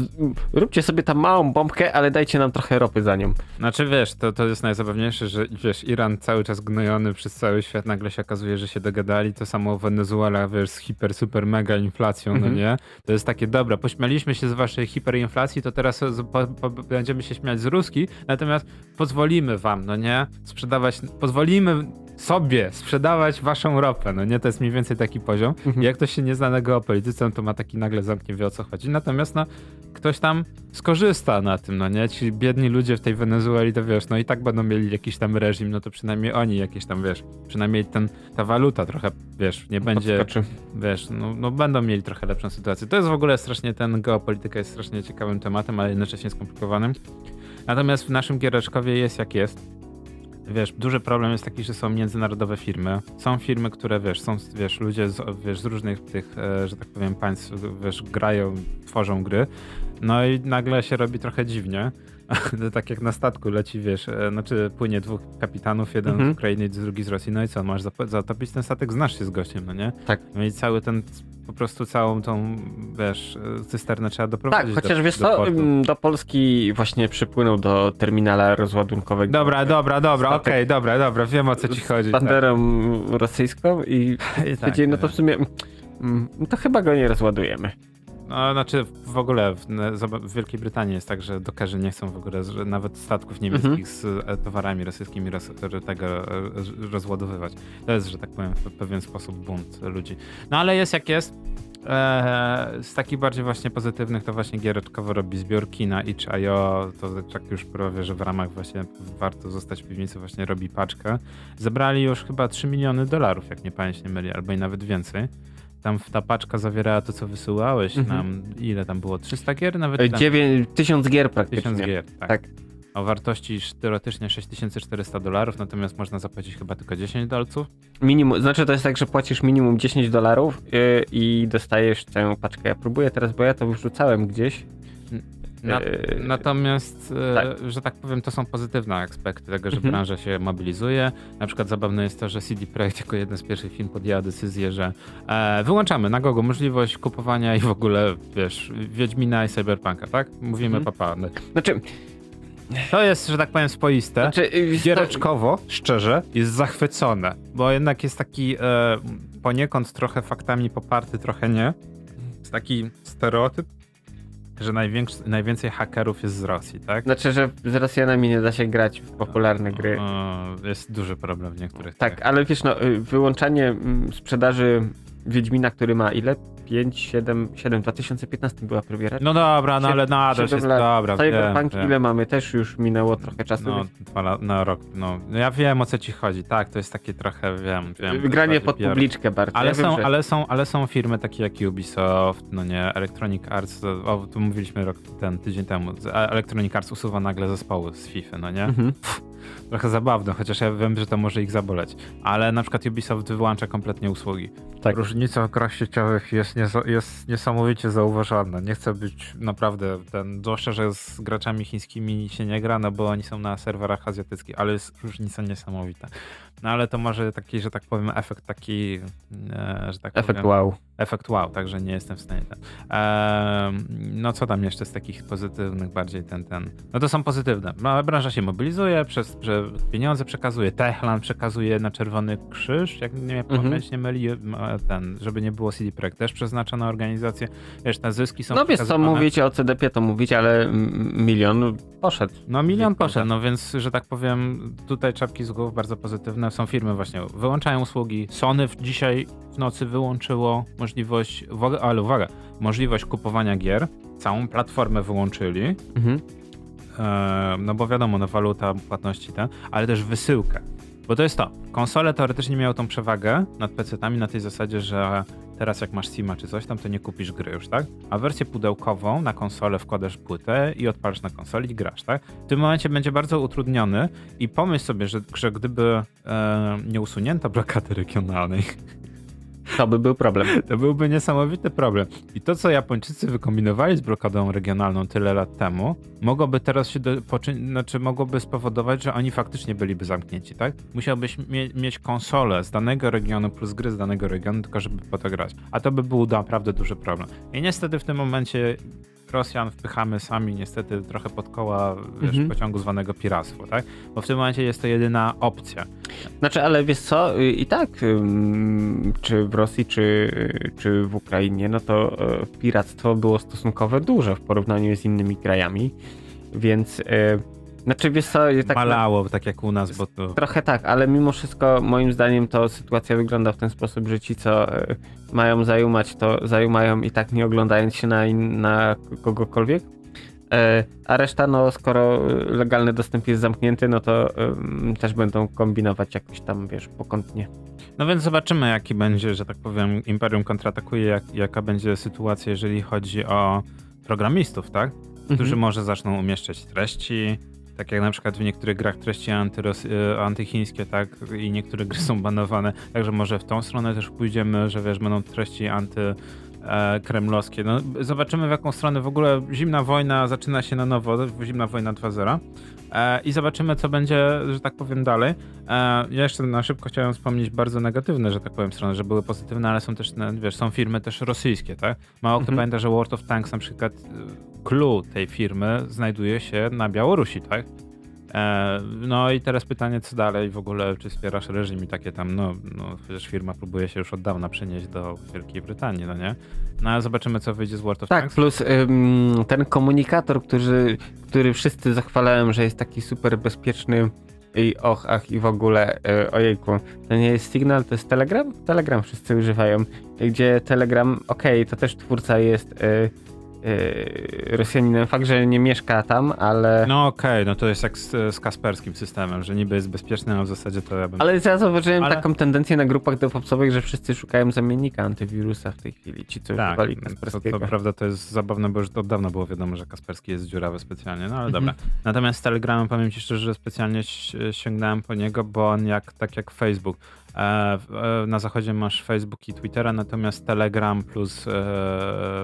róbcie sobie tam małą bombkę, ale dajcie nam trochę ropy za nią. Znaczy wiesz, to, to jest najzabawniejsze, że wiesz, Iran cały czas gnojony przez cały świat, nagle się okazuje, że się dogadali, to samo Wenezuela, wiesz, z hiper, super, mega inflacją, no mhm. no nie? To jest takie, dobra, pośmialiśmy się z waszej hiperinflacji, to teraz po, po, będziemy się śmiać z Ruski, natomiast pozwolimy wam, no nie? Sprzedawać, pozwolimy sobie sprzedawać waszą ropę. No nie, to jest mniej więcej taki poziom. Mhm. Jak ktoś się nie zna na geopolityce, no to ma taki nagle zamknie, wie o co chodzi. Natomiast no, ktoś tam skorzysta na tym, no nie? Ci biedni ludzie w tej Wenezueli, to wiesz, no i tak będą mieli jakiś tam reżim, no to przynajmniej oni jakieś tam, wiesz, przynajmniej ten, ta waluta trochę, wiesz, nie będzie, Podskoczy. wiesz, no, no będą mieli trochę lepszą sytuację. To jest w ogóle strasznie, ten geopolityka jest strasznie ciekawym tematem, ale jednocześnie skomplikowanym. Natomiast w naszym giereczkowie jest jak jest. Wiesz, duży problem jest taki, że są międzynarodowe firmy. Są firmy, które, wiesz, są, wiesz, ludzie z, wiesz, z różnych tych, e, że tak powiem, państw, wiesz, grają, tworzą gry. No i nagle się robi trochę dziwnie. To tak jak na statku leci, wiesz, e, znaczy płynie dwóch kapitanów, jeden Mhm. z Ukrainy, drugi z Rosji. No i co, masz zatopić ten statek, znasz się z gościem, no nie? Tak. No i cały ten, po prostu całą tą, wiesz, e, cysternę trzeba Tak, doprowadzić chociaż do, wiesz do co, ym, do Polski właśnie przypłynął do terminala rozładunkowego. Dobra, dobra, dobra, okej, dobra, dobra, wiem o co ci chodzi. Z tak. banderą rosyjską i I stwierdzili, no to w sumie mm, to chyba go nie rozładujemy. No, znaczy w ogóle w, w Wielkiej Brytanii jest tak, że dokerzy nie chcą w ogóle nawet statków niemieckich z e, towarami rosyjskimi roz, tego e, rozładowywać. To jest, że tak powiem, w pewien sposób bunt ludzi. No ale jest jak jest. Eee, z takich bardziej właśnie pozytywnych to właśnie giereczkowo robi zbiórki na itch.io, to tak już prawie, że w ramach właśnie warto zostać w piwnicy właśnie robi paczkę. Zebrali już chyba 3 miliony dolarów, jak nie pamięć nie myli, albo i nawet więcej. Tam ta paczka zawierała to, co wysyłałeś Mhm. nam. Ile tam było? 300 gier? Nawet tam, dziewię- Tysiąc gier praktycznie. 1000 gier, tak. Tak. O wartości teoretycznie 6400 dolarów, natomiast można zapłacić chyba tylko 10 dolców. Minimum, znaczy to jest tak, że płacisz minimum 10 dolarów yy, i dostajesz tę paczkę. Ja próbuję teraz, bo ja to wyrzucałem gdzieś. Na, Eee, natomiast, e, tak. że tak powiem, to są pozytywne aspekty tego, że Mhm. branża się mobilizuje. Na przykład zabawne jest to, że CD Projekt jako jeden z pierwszych firm podjęła decyzję, że e, wyłączamy na gogo możliwość kupowania i w ogóle, wiesz, Wiedźmina i Cyberpunka, tak? Mówimy Mhm. papa. Znaczy, To jest, że tak powiem, spoiste. znaczy yy, Giereczkowo, szczerze, jest zachwycone, bo jednak jest taki e, poniekąd trochę faktami poparty, trochę nie. Jest taki stereotyp, że najwięcej hakerów jest z Rosji, tak? Znaczy, że z Rosjanami nie da się grać w popularne gry. E, jest duży problem w niektórych Tak, ale wiesz, no, y, wyłączanie mm, sprzedaży Wiedźmina, który ma ile? 5, 7, 7, 2015 była premiera. No dobra, no ale nadal siedem jest lat. dobra. Cyberpunk wiem, wiem. ile mamy? Też już minęło trochę czasu. No, więc dwa la- na rok, no. No Ja wiem o co ci chodzi, tak, to jest takie trochę, wiem, wiem. Granie bardziej pod PR. publiczkę bardzo. Ale, ja wiem, są, że... ale, są, ale są firmy takie jak Ubisoft, no nie, Electronic Arts, o, tu mówiliśmy rok, ten tydzień temu, Electronic Arts usuwa nagle zespoły z FIFA, no nie? Mhm. Trochę zabawne, chociaż ja wiem, że to może ich zaboleć. Ale na przykład Ubisoft wyłącza kompletnie usługi. Tak. Różnica w grach sieciowych jest, nieso- jest niesamowicie zauważalna. Nie chcę być naprawdę ten, zwłaszcza, że z graczami chińskimi się nie gra, no bo oni są na serwerach azjatyckich, ale jest różnica niesamowita. No ale to może taki, że tak powiem, efekt taki, e, że tak Efekt powiem, wow. Efekt wow, także nie jestem w stanie ten. Ehm, no co tam jeszcze z takich pozytywnych bardziej ten, ten. No to są pozytywne. Branża się mobilizuje, przez, pieniądze przekazuje, Techland przekazuje na Czerwony Krzyż, jak nie Mhm. pamięć nie myli, ten, żeby nie było CD Projekt też przeznacza na organizację. Wiesz, te zyski są No wiesz co, mówicie o CDP, to mówicie, ale milion poszedł. No milion poszedł, no więc, że tak powiem, tutaj czapki z głów bardzo pozytywne. Są firmy właśnie, wyłączają usługi. Sony w, dzisiaj w nocy wyłączyło możliwość, uwaga, ale uwaga, możliwość kupowania gier. Całą platformę wyłączyli, Mhm. e, no bo wiadomo, no waluta, płatności te, ale też wysyłkę. Bo to jest to, konsole teoretycznie miały tą przewagę nad PC-tami na tej zasadzie, że teraz jak masz Steama czy coś tam, to nie kupisz gry już, tak? A wersję pudełkową na konsolę wkładasz płytę i odpalasz na konsoli i grasz, tak? W tym momencie będzie bardzo utrudniony i pomyśl sobie, że, że gdyby e, nie usunięto blokady regionalnej, To by był problem. to byłby niesamowity problem. I to, co Japończycy wykombinowali z blokadą regionalną tyle lat temu, mogłoby teraz się, do, poczyn- znaczy mogłoby spowodować, że oni faktycznie byliby zamknięci, tak? Musiałbyś mie- mieć konsolę z danego regionu plus gry z danego regionu, tylko żeby po to grać. A to by był naprawdę duży problem. I niestety w tym momencie Rosjan wpychamy sami niestety trochę pod koła wiesz, Mhm. pociągu zwanego piractwo, tak? Bo w tym momencie jest to jedyna opcja. Znaczy, ale wiesz co, y, i tak, czy w Rosji, czy, czy w Ukrainie, no to y, piractwo było stosunkowo duże w porównaniu z innymi krajami, więc y, Znaczy wiesz co, tak malało, tak jak u nas, bo to... Trochę tak, ale mimo wszystko moim zdaniem to sytuacja wygląda w ten sposób, że ci co e, mają zajumać, to zajumają i tak nie oglądając się na, in, na kogokolwiek. E, a reszta, no skoro legalny dostęp jest zamknięty, no to też będą kombinować jakoś tam, wiesz, pokątnie. No więc zobaczymy, jaki będzie, że tak powiem, Imperium kontratakuje, jak, jaka będzie sytuacja, jeżeli chodzi o programistów, tak? Którzy mhm. może zaczną umieszczać treści, tak jak na przykład w niektórych grach treści e, antychińskie, tak, i niektóre gry są banowane, także może w tą stronę też pójdziemy, że wiesz, będą treści anty kremlowskie. No, zobaczymy w jaką stronę w ogóle zimna wojna zaczyna się na nowo, zimna wojna 2.0 e, i zobaczymy co będzie, że tak powiem dalej. E, ja jeszcze na szybko chciałem wspomnieć bardzo negatywne, że tak powiem strony, że były pozytywne, ale są też, wiesz, są firmy też rosyjskie, tak? Mało kto mhm. pamięta, że World of Tanks na przykład clue tej firmy znajduje się na Białorusi, tak? E, no i teraz pytanie, co dalej w ogóle, czy wspierasz reżim i takie tam, no, no przecież firma próbuje się już od dawna przenieść do Wielkiej Brytanii, no nie? No ale zobaczymy, co wyjdzie z World of tak, Tanks. Tak, plus ym, ten komunikator, który, który wszyscy zachwalałem, że jest taki super bezpieczny i och, ach i w ogóle, yy, ojejku, to nie jest Signal, to jest Telegram? Telegram wszyscy używają, gdzie Telegram, okej, okay, to też twórca jest... Yy, Rosjaninem. Fakt, że nie mieszka tam, ale... No okej, okay, no to jest jak z, z, kasperskim systemem, że niby jest bezpieczny, a w zasadzie to ja bym... Ale ja zauważyłem ale... taką tendencję na grupach DevOpsowych, że wszyscy szukają zamiennika antywirusa w tej chwili, ci co tak, używali Kasperskiego. To, to prawda, to jest zabawne, bo już od dawna było wiadomo, że Kasperski jest dziurawy specjalnie, no ale mhm. dobra. Natomiast z Telegramem powiem ci szczerze, że specjalnie sięgnąłem po niego, bo on jak, tak jak Facebook, na zachodzie masz Facebook i Twittera, natomiast Telegram plus e,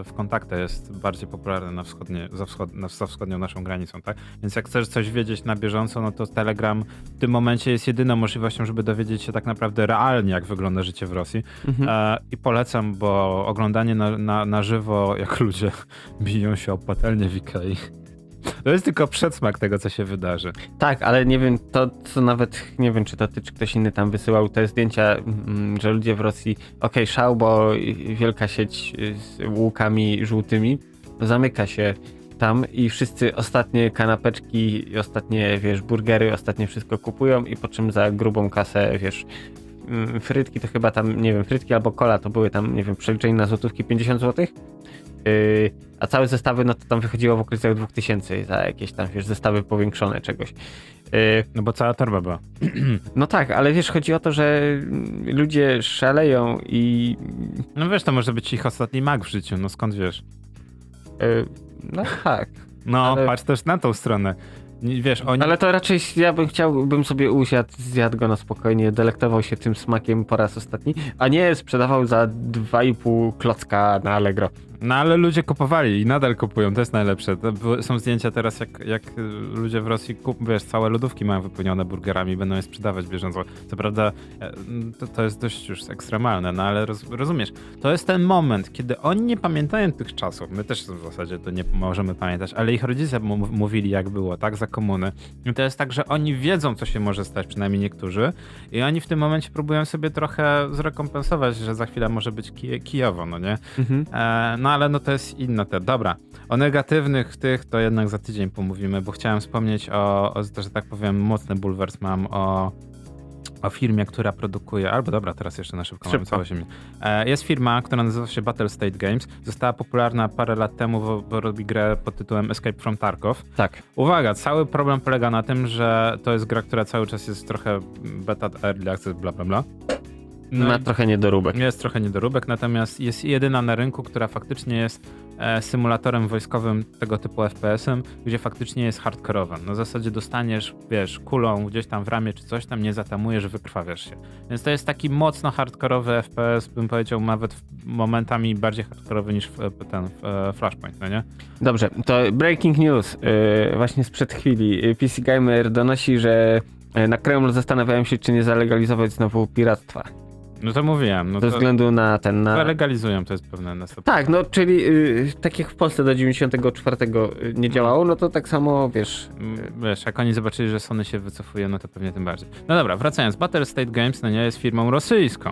w kontakty jest bardziej popularny na, wschodnie, za, wschod, na, za wschodnią naszą granicą, tak? Więc jak chcesz coś wiedzieć na bieżąco, no to Telegram w tym momencie jest jedyną możliwością, żeby dowiedzieć się tak naprawdę realnie, jak wygląda życie w Rosji. Mhm. I polecam, bo oglądanie na, na, na żywo, jak ludzie biją się o patelnię w Ikei, to jest tylko przedsmak tego, co się wydarzy. Tak, ale nie wiem, to co nawet, nie wiem, czy to ty, czy ktoś inny tam wysyłał te zdjęcia, mm, że ludzie w Rosji, okej, okay, szał, bo wielka sieć z łukami żółtymi zamyka się tam i wszyscy ostatnie kanapeczki, ostatnie, wiesz, burgery, ostatnie wszystko kupują i po czym za grubą kasę, wiesz, mm, frytki to chyba tam, nie wiem, frytki albo kola to były tam, nie wiem, przeliczenie na złotówki 50 złotych Yy, a całe zestawy, no to tam wychodziło w okolicach 2000 za jakieś tam, wiesz, zestawy powiększone czegoś. Yy, no bo cała torba była. No tak, ale wiesz, chodzi o to, że ludzie szaleją i... No wiesz, to może być ich ostatni mag w życiu, no skąd wiesz? Yy, no tak. No, ale... patrz też na tą stronę. Wiesz, oni... Ale to raczej ja bym chciał, bym sobie usiadł, zjadł go na spokojnie, delektował się tym smakiem po raz ostatni, a nie sprzedawał za 2,5 klocka na Allegro. No ale ludzie kupowali i nadal kupują, to jest najlepsze. Są zdjęcia teraz, jak, jak ludzie w Rosji, kup, wiesz, całe lodówki mają wypełnione burgerami, będą je sprzedawać bieżąco. Co prawda e, to, to jest dość już ekstremalne, no ale roz, rozumiesz, to jest ten moment, kiedy oni nie pamiętają tych czasów. My też w zasadzie to nie możemy pamiętać, ale ich rodzice mówili jak było, tak, za komuny. I to jest tak, że oni wiedzą, co się może stać, przynajmniej niektórzy, i oni w tym momencie próbują sobie trochę zrekompensować, że za chwilę może być kij Kijowo, no nie? Mhm. E, no ale no to jest inna te. Dobra, o negatywnych tych to jednak za tydzień pomówimy, bo chciałem wspomnieć o, o że tak powiem, mocny bulwers mam o o firmie, która produkuje, albo dobra, teraz jeszcze na szybko, szybko. mamy całe e, Jest firma, która nazywa się Battle State Games. Została popularna parę lat temu, bo, bo robi grę pod tytułem Escape from Tarkov. Tak. Uwaga, cały problem polega na tym, że to jest gra, która cały czas jest trochę beta, early access, bla bla bla. No Ma trochę niedoróbek. Jest trochę niedoróbek, natomiast jest jedyna na rynku, która faktycznie jest e, symulatorem wojskowym tego typu FPS-em, gdzie faktycznie jest hardkorowa. Na zasadzie dostaniesz, wiesz, kulą gdzieś tam w ramię czy coś tam, nie zatamujesz, wykrwawiasz się. Więc to jest taki mocno hardkorowy FPS, bym powiedział nawet momentami bardziej hardkorowy niż ten e, Flashpoint, no nie? Dobrze, to breaking news yy, właśnie sprzed chwili. PC Gamer donosi, że na Kremlu zastanawiają się, czy nie zalegalizować znowu piractwa. No to mówiłem. No Ze to względu na ten... Na... Legalizują, to jest pewne na Tak, no czyli yy, tak jak w Polsce do 94 y, nie działało, no to tak samo, wiesz... Wiesz, jak oni zobaczyli, że Sony się wycofuje, no to pewnie tym bardziej. No dobra, wracając. Battle State Games, no nie, jest firmą rosyjską.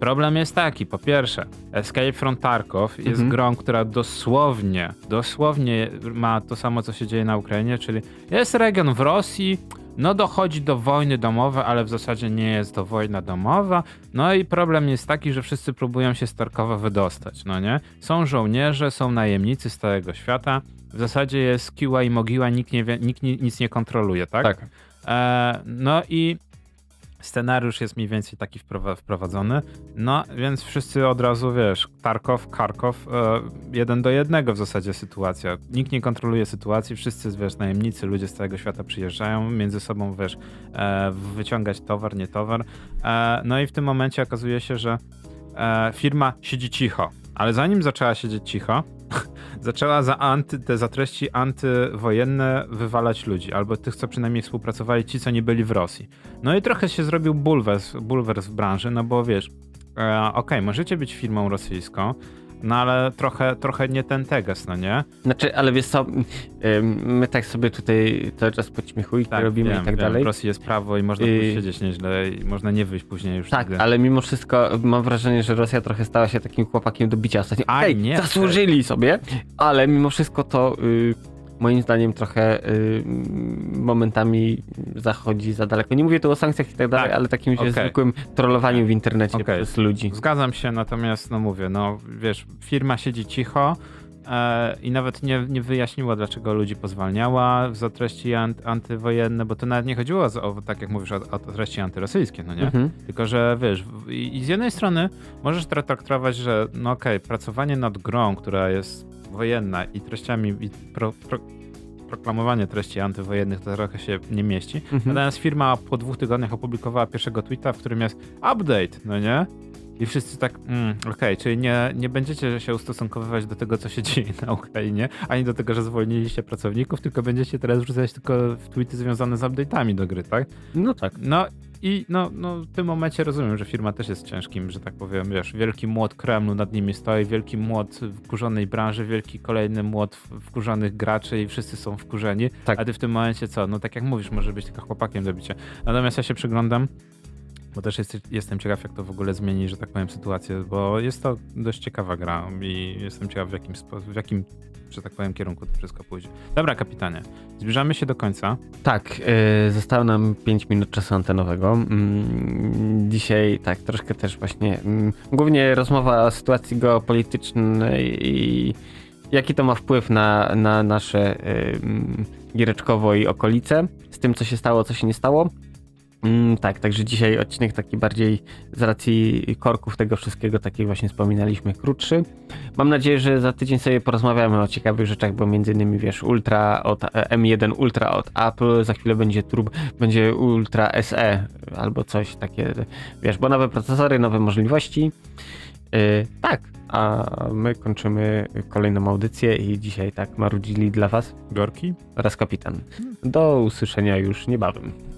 Problem jest taki, po pierwsze, Escape from Tarkov jest Mhm. grą, która dosłownie, dosłownie ma to samo, co się dzieje na Ukrainie, czyli jest region w Rosji, no dochodzi do wojny domowej, ale w zasadzie nie jest to wojna domowa. No i problem jest taki, że wszyscy próbują się z Tarkowa wydostać, no nie? Są żołnierze, są najemnicy z całego świata. W zasadzie jest kiła i mogiła, nikt, nie wie, nikt ni, nic nie kontroluje, tak? E, no i scenariusz jest mniej więcej taki wprowa- wprowadzony. No więc wszyscy od razu wiesz, Tarkow, Karkow, e, jeden do jednego w zasadzie sytuacja. Nikt nie kontroluje sytuacji, wszyscy wiesz, najemnicy, ludzie z całego świata przyjeżdżają między sobą, wiesz, e, wyciągać towar, nie towar. E, no i w tym momencie okazuje się, że firma siedzi cicho. Ale zanim zaczęła siedzieć cicho, zaczęła za, anty, te, za treści antywojenne wywalać ludzi, albo tych, co przynajmniej współpracowali, ci, co nie byli w Rosji. No i trochę się zrobił bulwers, bulwers w branży, no bo wiesz, e, okej, możecie być firmą rosyjską, no ale trochę, trochę nie ten teges, no nie? Znaczy, ale wiesz co, my tak sobie tutaj cały czas podśmiechujki robimy wiem, i tak wiem. dalej. W Rosji jest prawo i można Yy. tu siedzieć nieźle i można nie wyjść później już Tak, nigdy. ale mimo wszystko mam wrażenie, że Rosja trochę stała się takim chłopakiem do bicia ostatnio. A, Okej, nie, zasłużyli sobie, ale mimo wszystko to y, moim zdaniem trochę y, momentami zachodzi za daleko. Nie mówię tu o sankcjach i tak dalej, Tak, ale takim okej. zwykłym trollowaniu w internecie Okej. przez ludzi. Zgadzam się, natomiast no mówię, no wiesz, firma siedzi cicho e, i nawet nie, nie wyjaśniła, dlaczego ludzi pozwalniała za treści ant, antywojenne, bo to nawet nie chodziło o, tak jak mówisz, o, o treści antyrosyjskie, no nie? Mhm. Tylko, że wiesz, i, i z jednej strony możesz tra- traktować, że no okej, pracowanie nad grą, która jest wojenna i treściami, i pro, pro, proklamowanie treści antywojennych to trochę się nie mieści. Mhm. Natomiast firma po dwóch tygodniach opublikowała pierwszego tweeta, w którym jest update, no nie? I wszyscy tak, mm, okej, czyli nie, nie będziecie się ustosunkowywać do tego, co się dzieje na Ukrainie, ani do tego, że zwolniliście pracowników, tylko będziecie teraz wrzucać tylko w tweety związane z update'ami do gry, tak? No tak. No i no, no, w tym momencie rozumiem, że firma też jest ciężkim, że tak powiem, wiesz, wielki młot Kremlu nad nimi stoi, wielki młot wkurzonej branży, wielki kolejny młot wkurzonych graczy i wszyscy są wkurzeni, Tak. a ty w tym momencie co? No tak jak mówisz, może być tylko chłopakiem do bicia. Natomiast ja się przyglądam, bo też jest, jestem ciekaw, jak to w ogóle zmieni, że tak powiem, sytuację, bo jest to dość ciekawa gra i jestem ciekaw, w jakim, w jakim że tak powiem, kierunku to wszystko pójdzie. Dobra, kapitanie, zbliżamy się do końca. Tak, y, zostało nam 5 minut czasu antenowego. Mm, Dzisiaj tak troszkę też właśnie, mm, głównie rozmowa o sytuacji geopolitycznej i jaki to ma wpływ na, na nasze y, mm, Giereczkowo i okolice, z tym co się stało, co się nie stało. Mm, tak, także dzisiaj odcinek taki bardziej z racji korków tego wszystkiego, taki właśnie wspominaliśmy, krótszy. Mam nadzieję, że za tydzień sobie porozmawiamy o ciekawych rzeczach, bo między innymi wiesz, Ultra od e, M1 Ultra od Apple, za chwilę będzie turb, będzie Ultra SE albo coś takie, wiesz, bo nowe procesory, nowe możliwości. Yy, tak, a my kończymy kolejną audycję i dzisiaj tak marudzili dla was Gorki? oraz kapitan. Do usłyszenia już niebawem.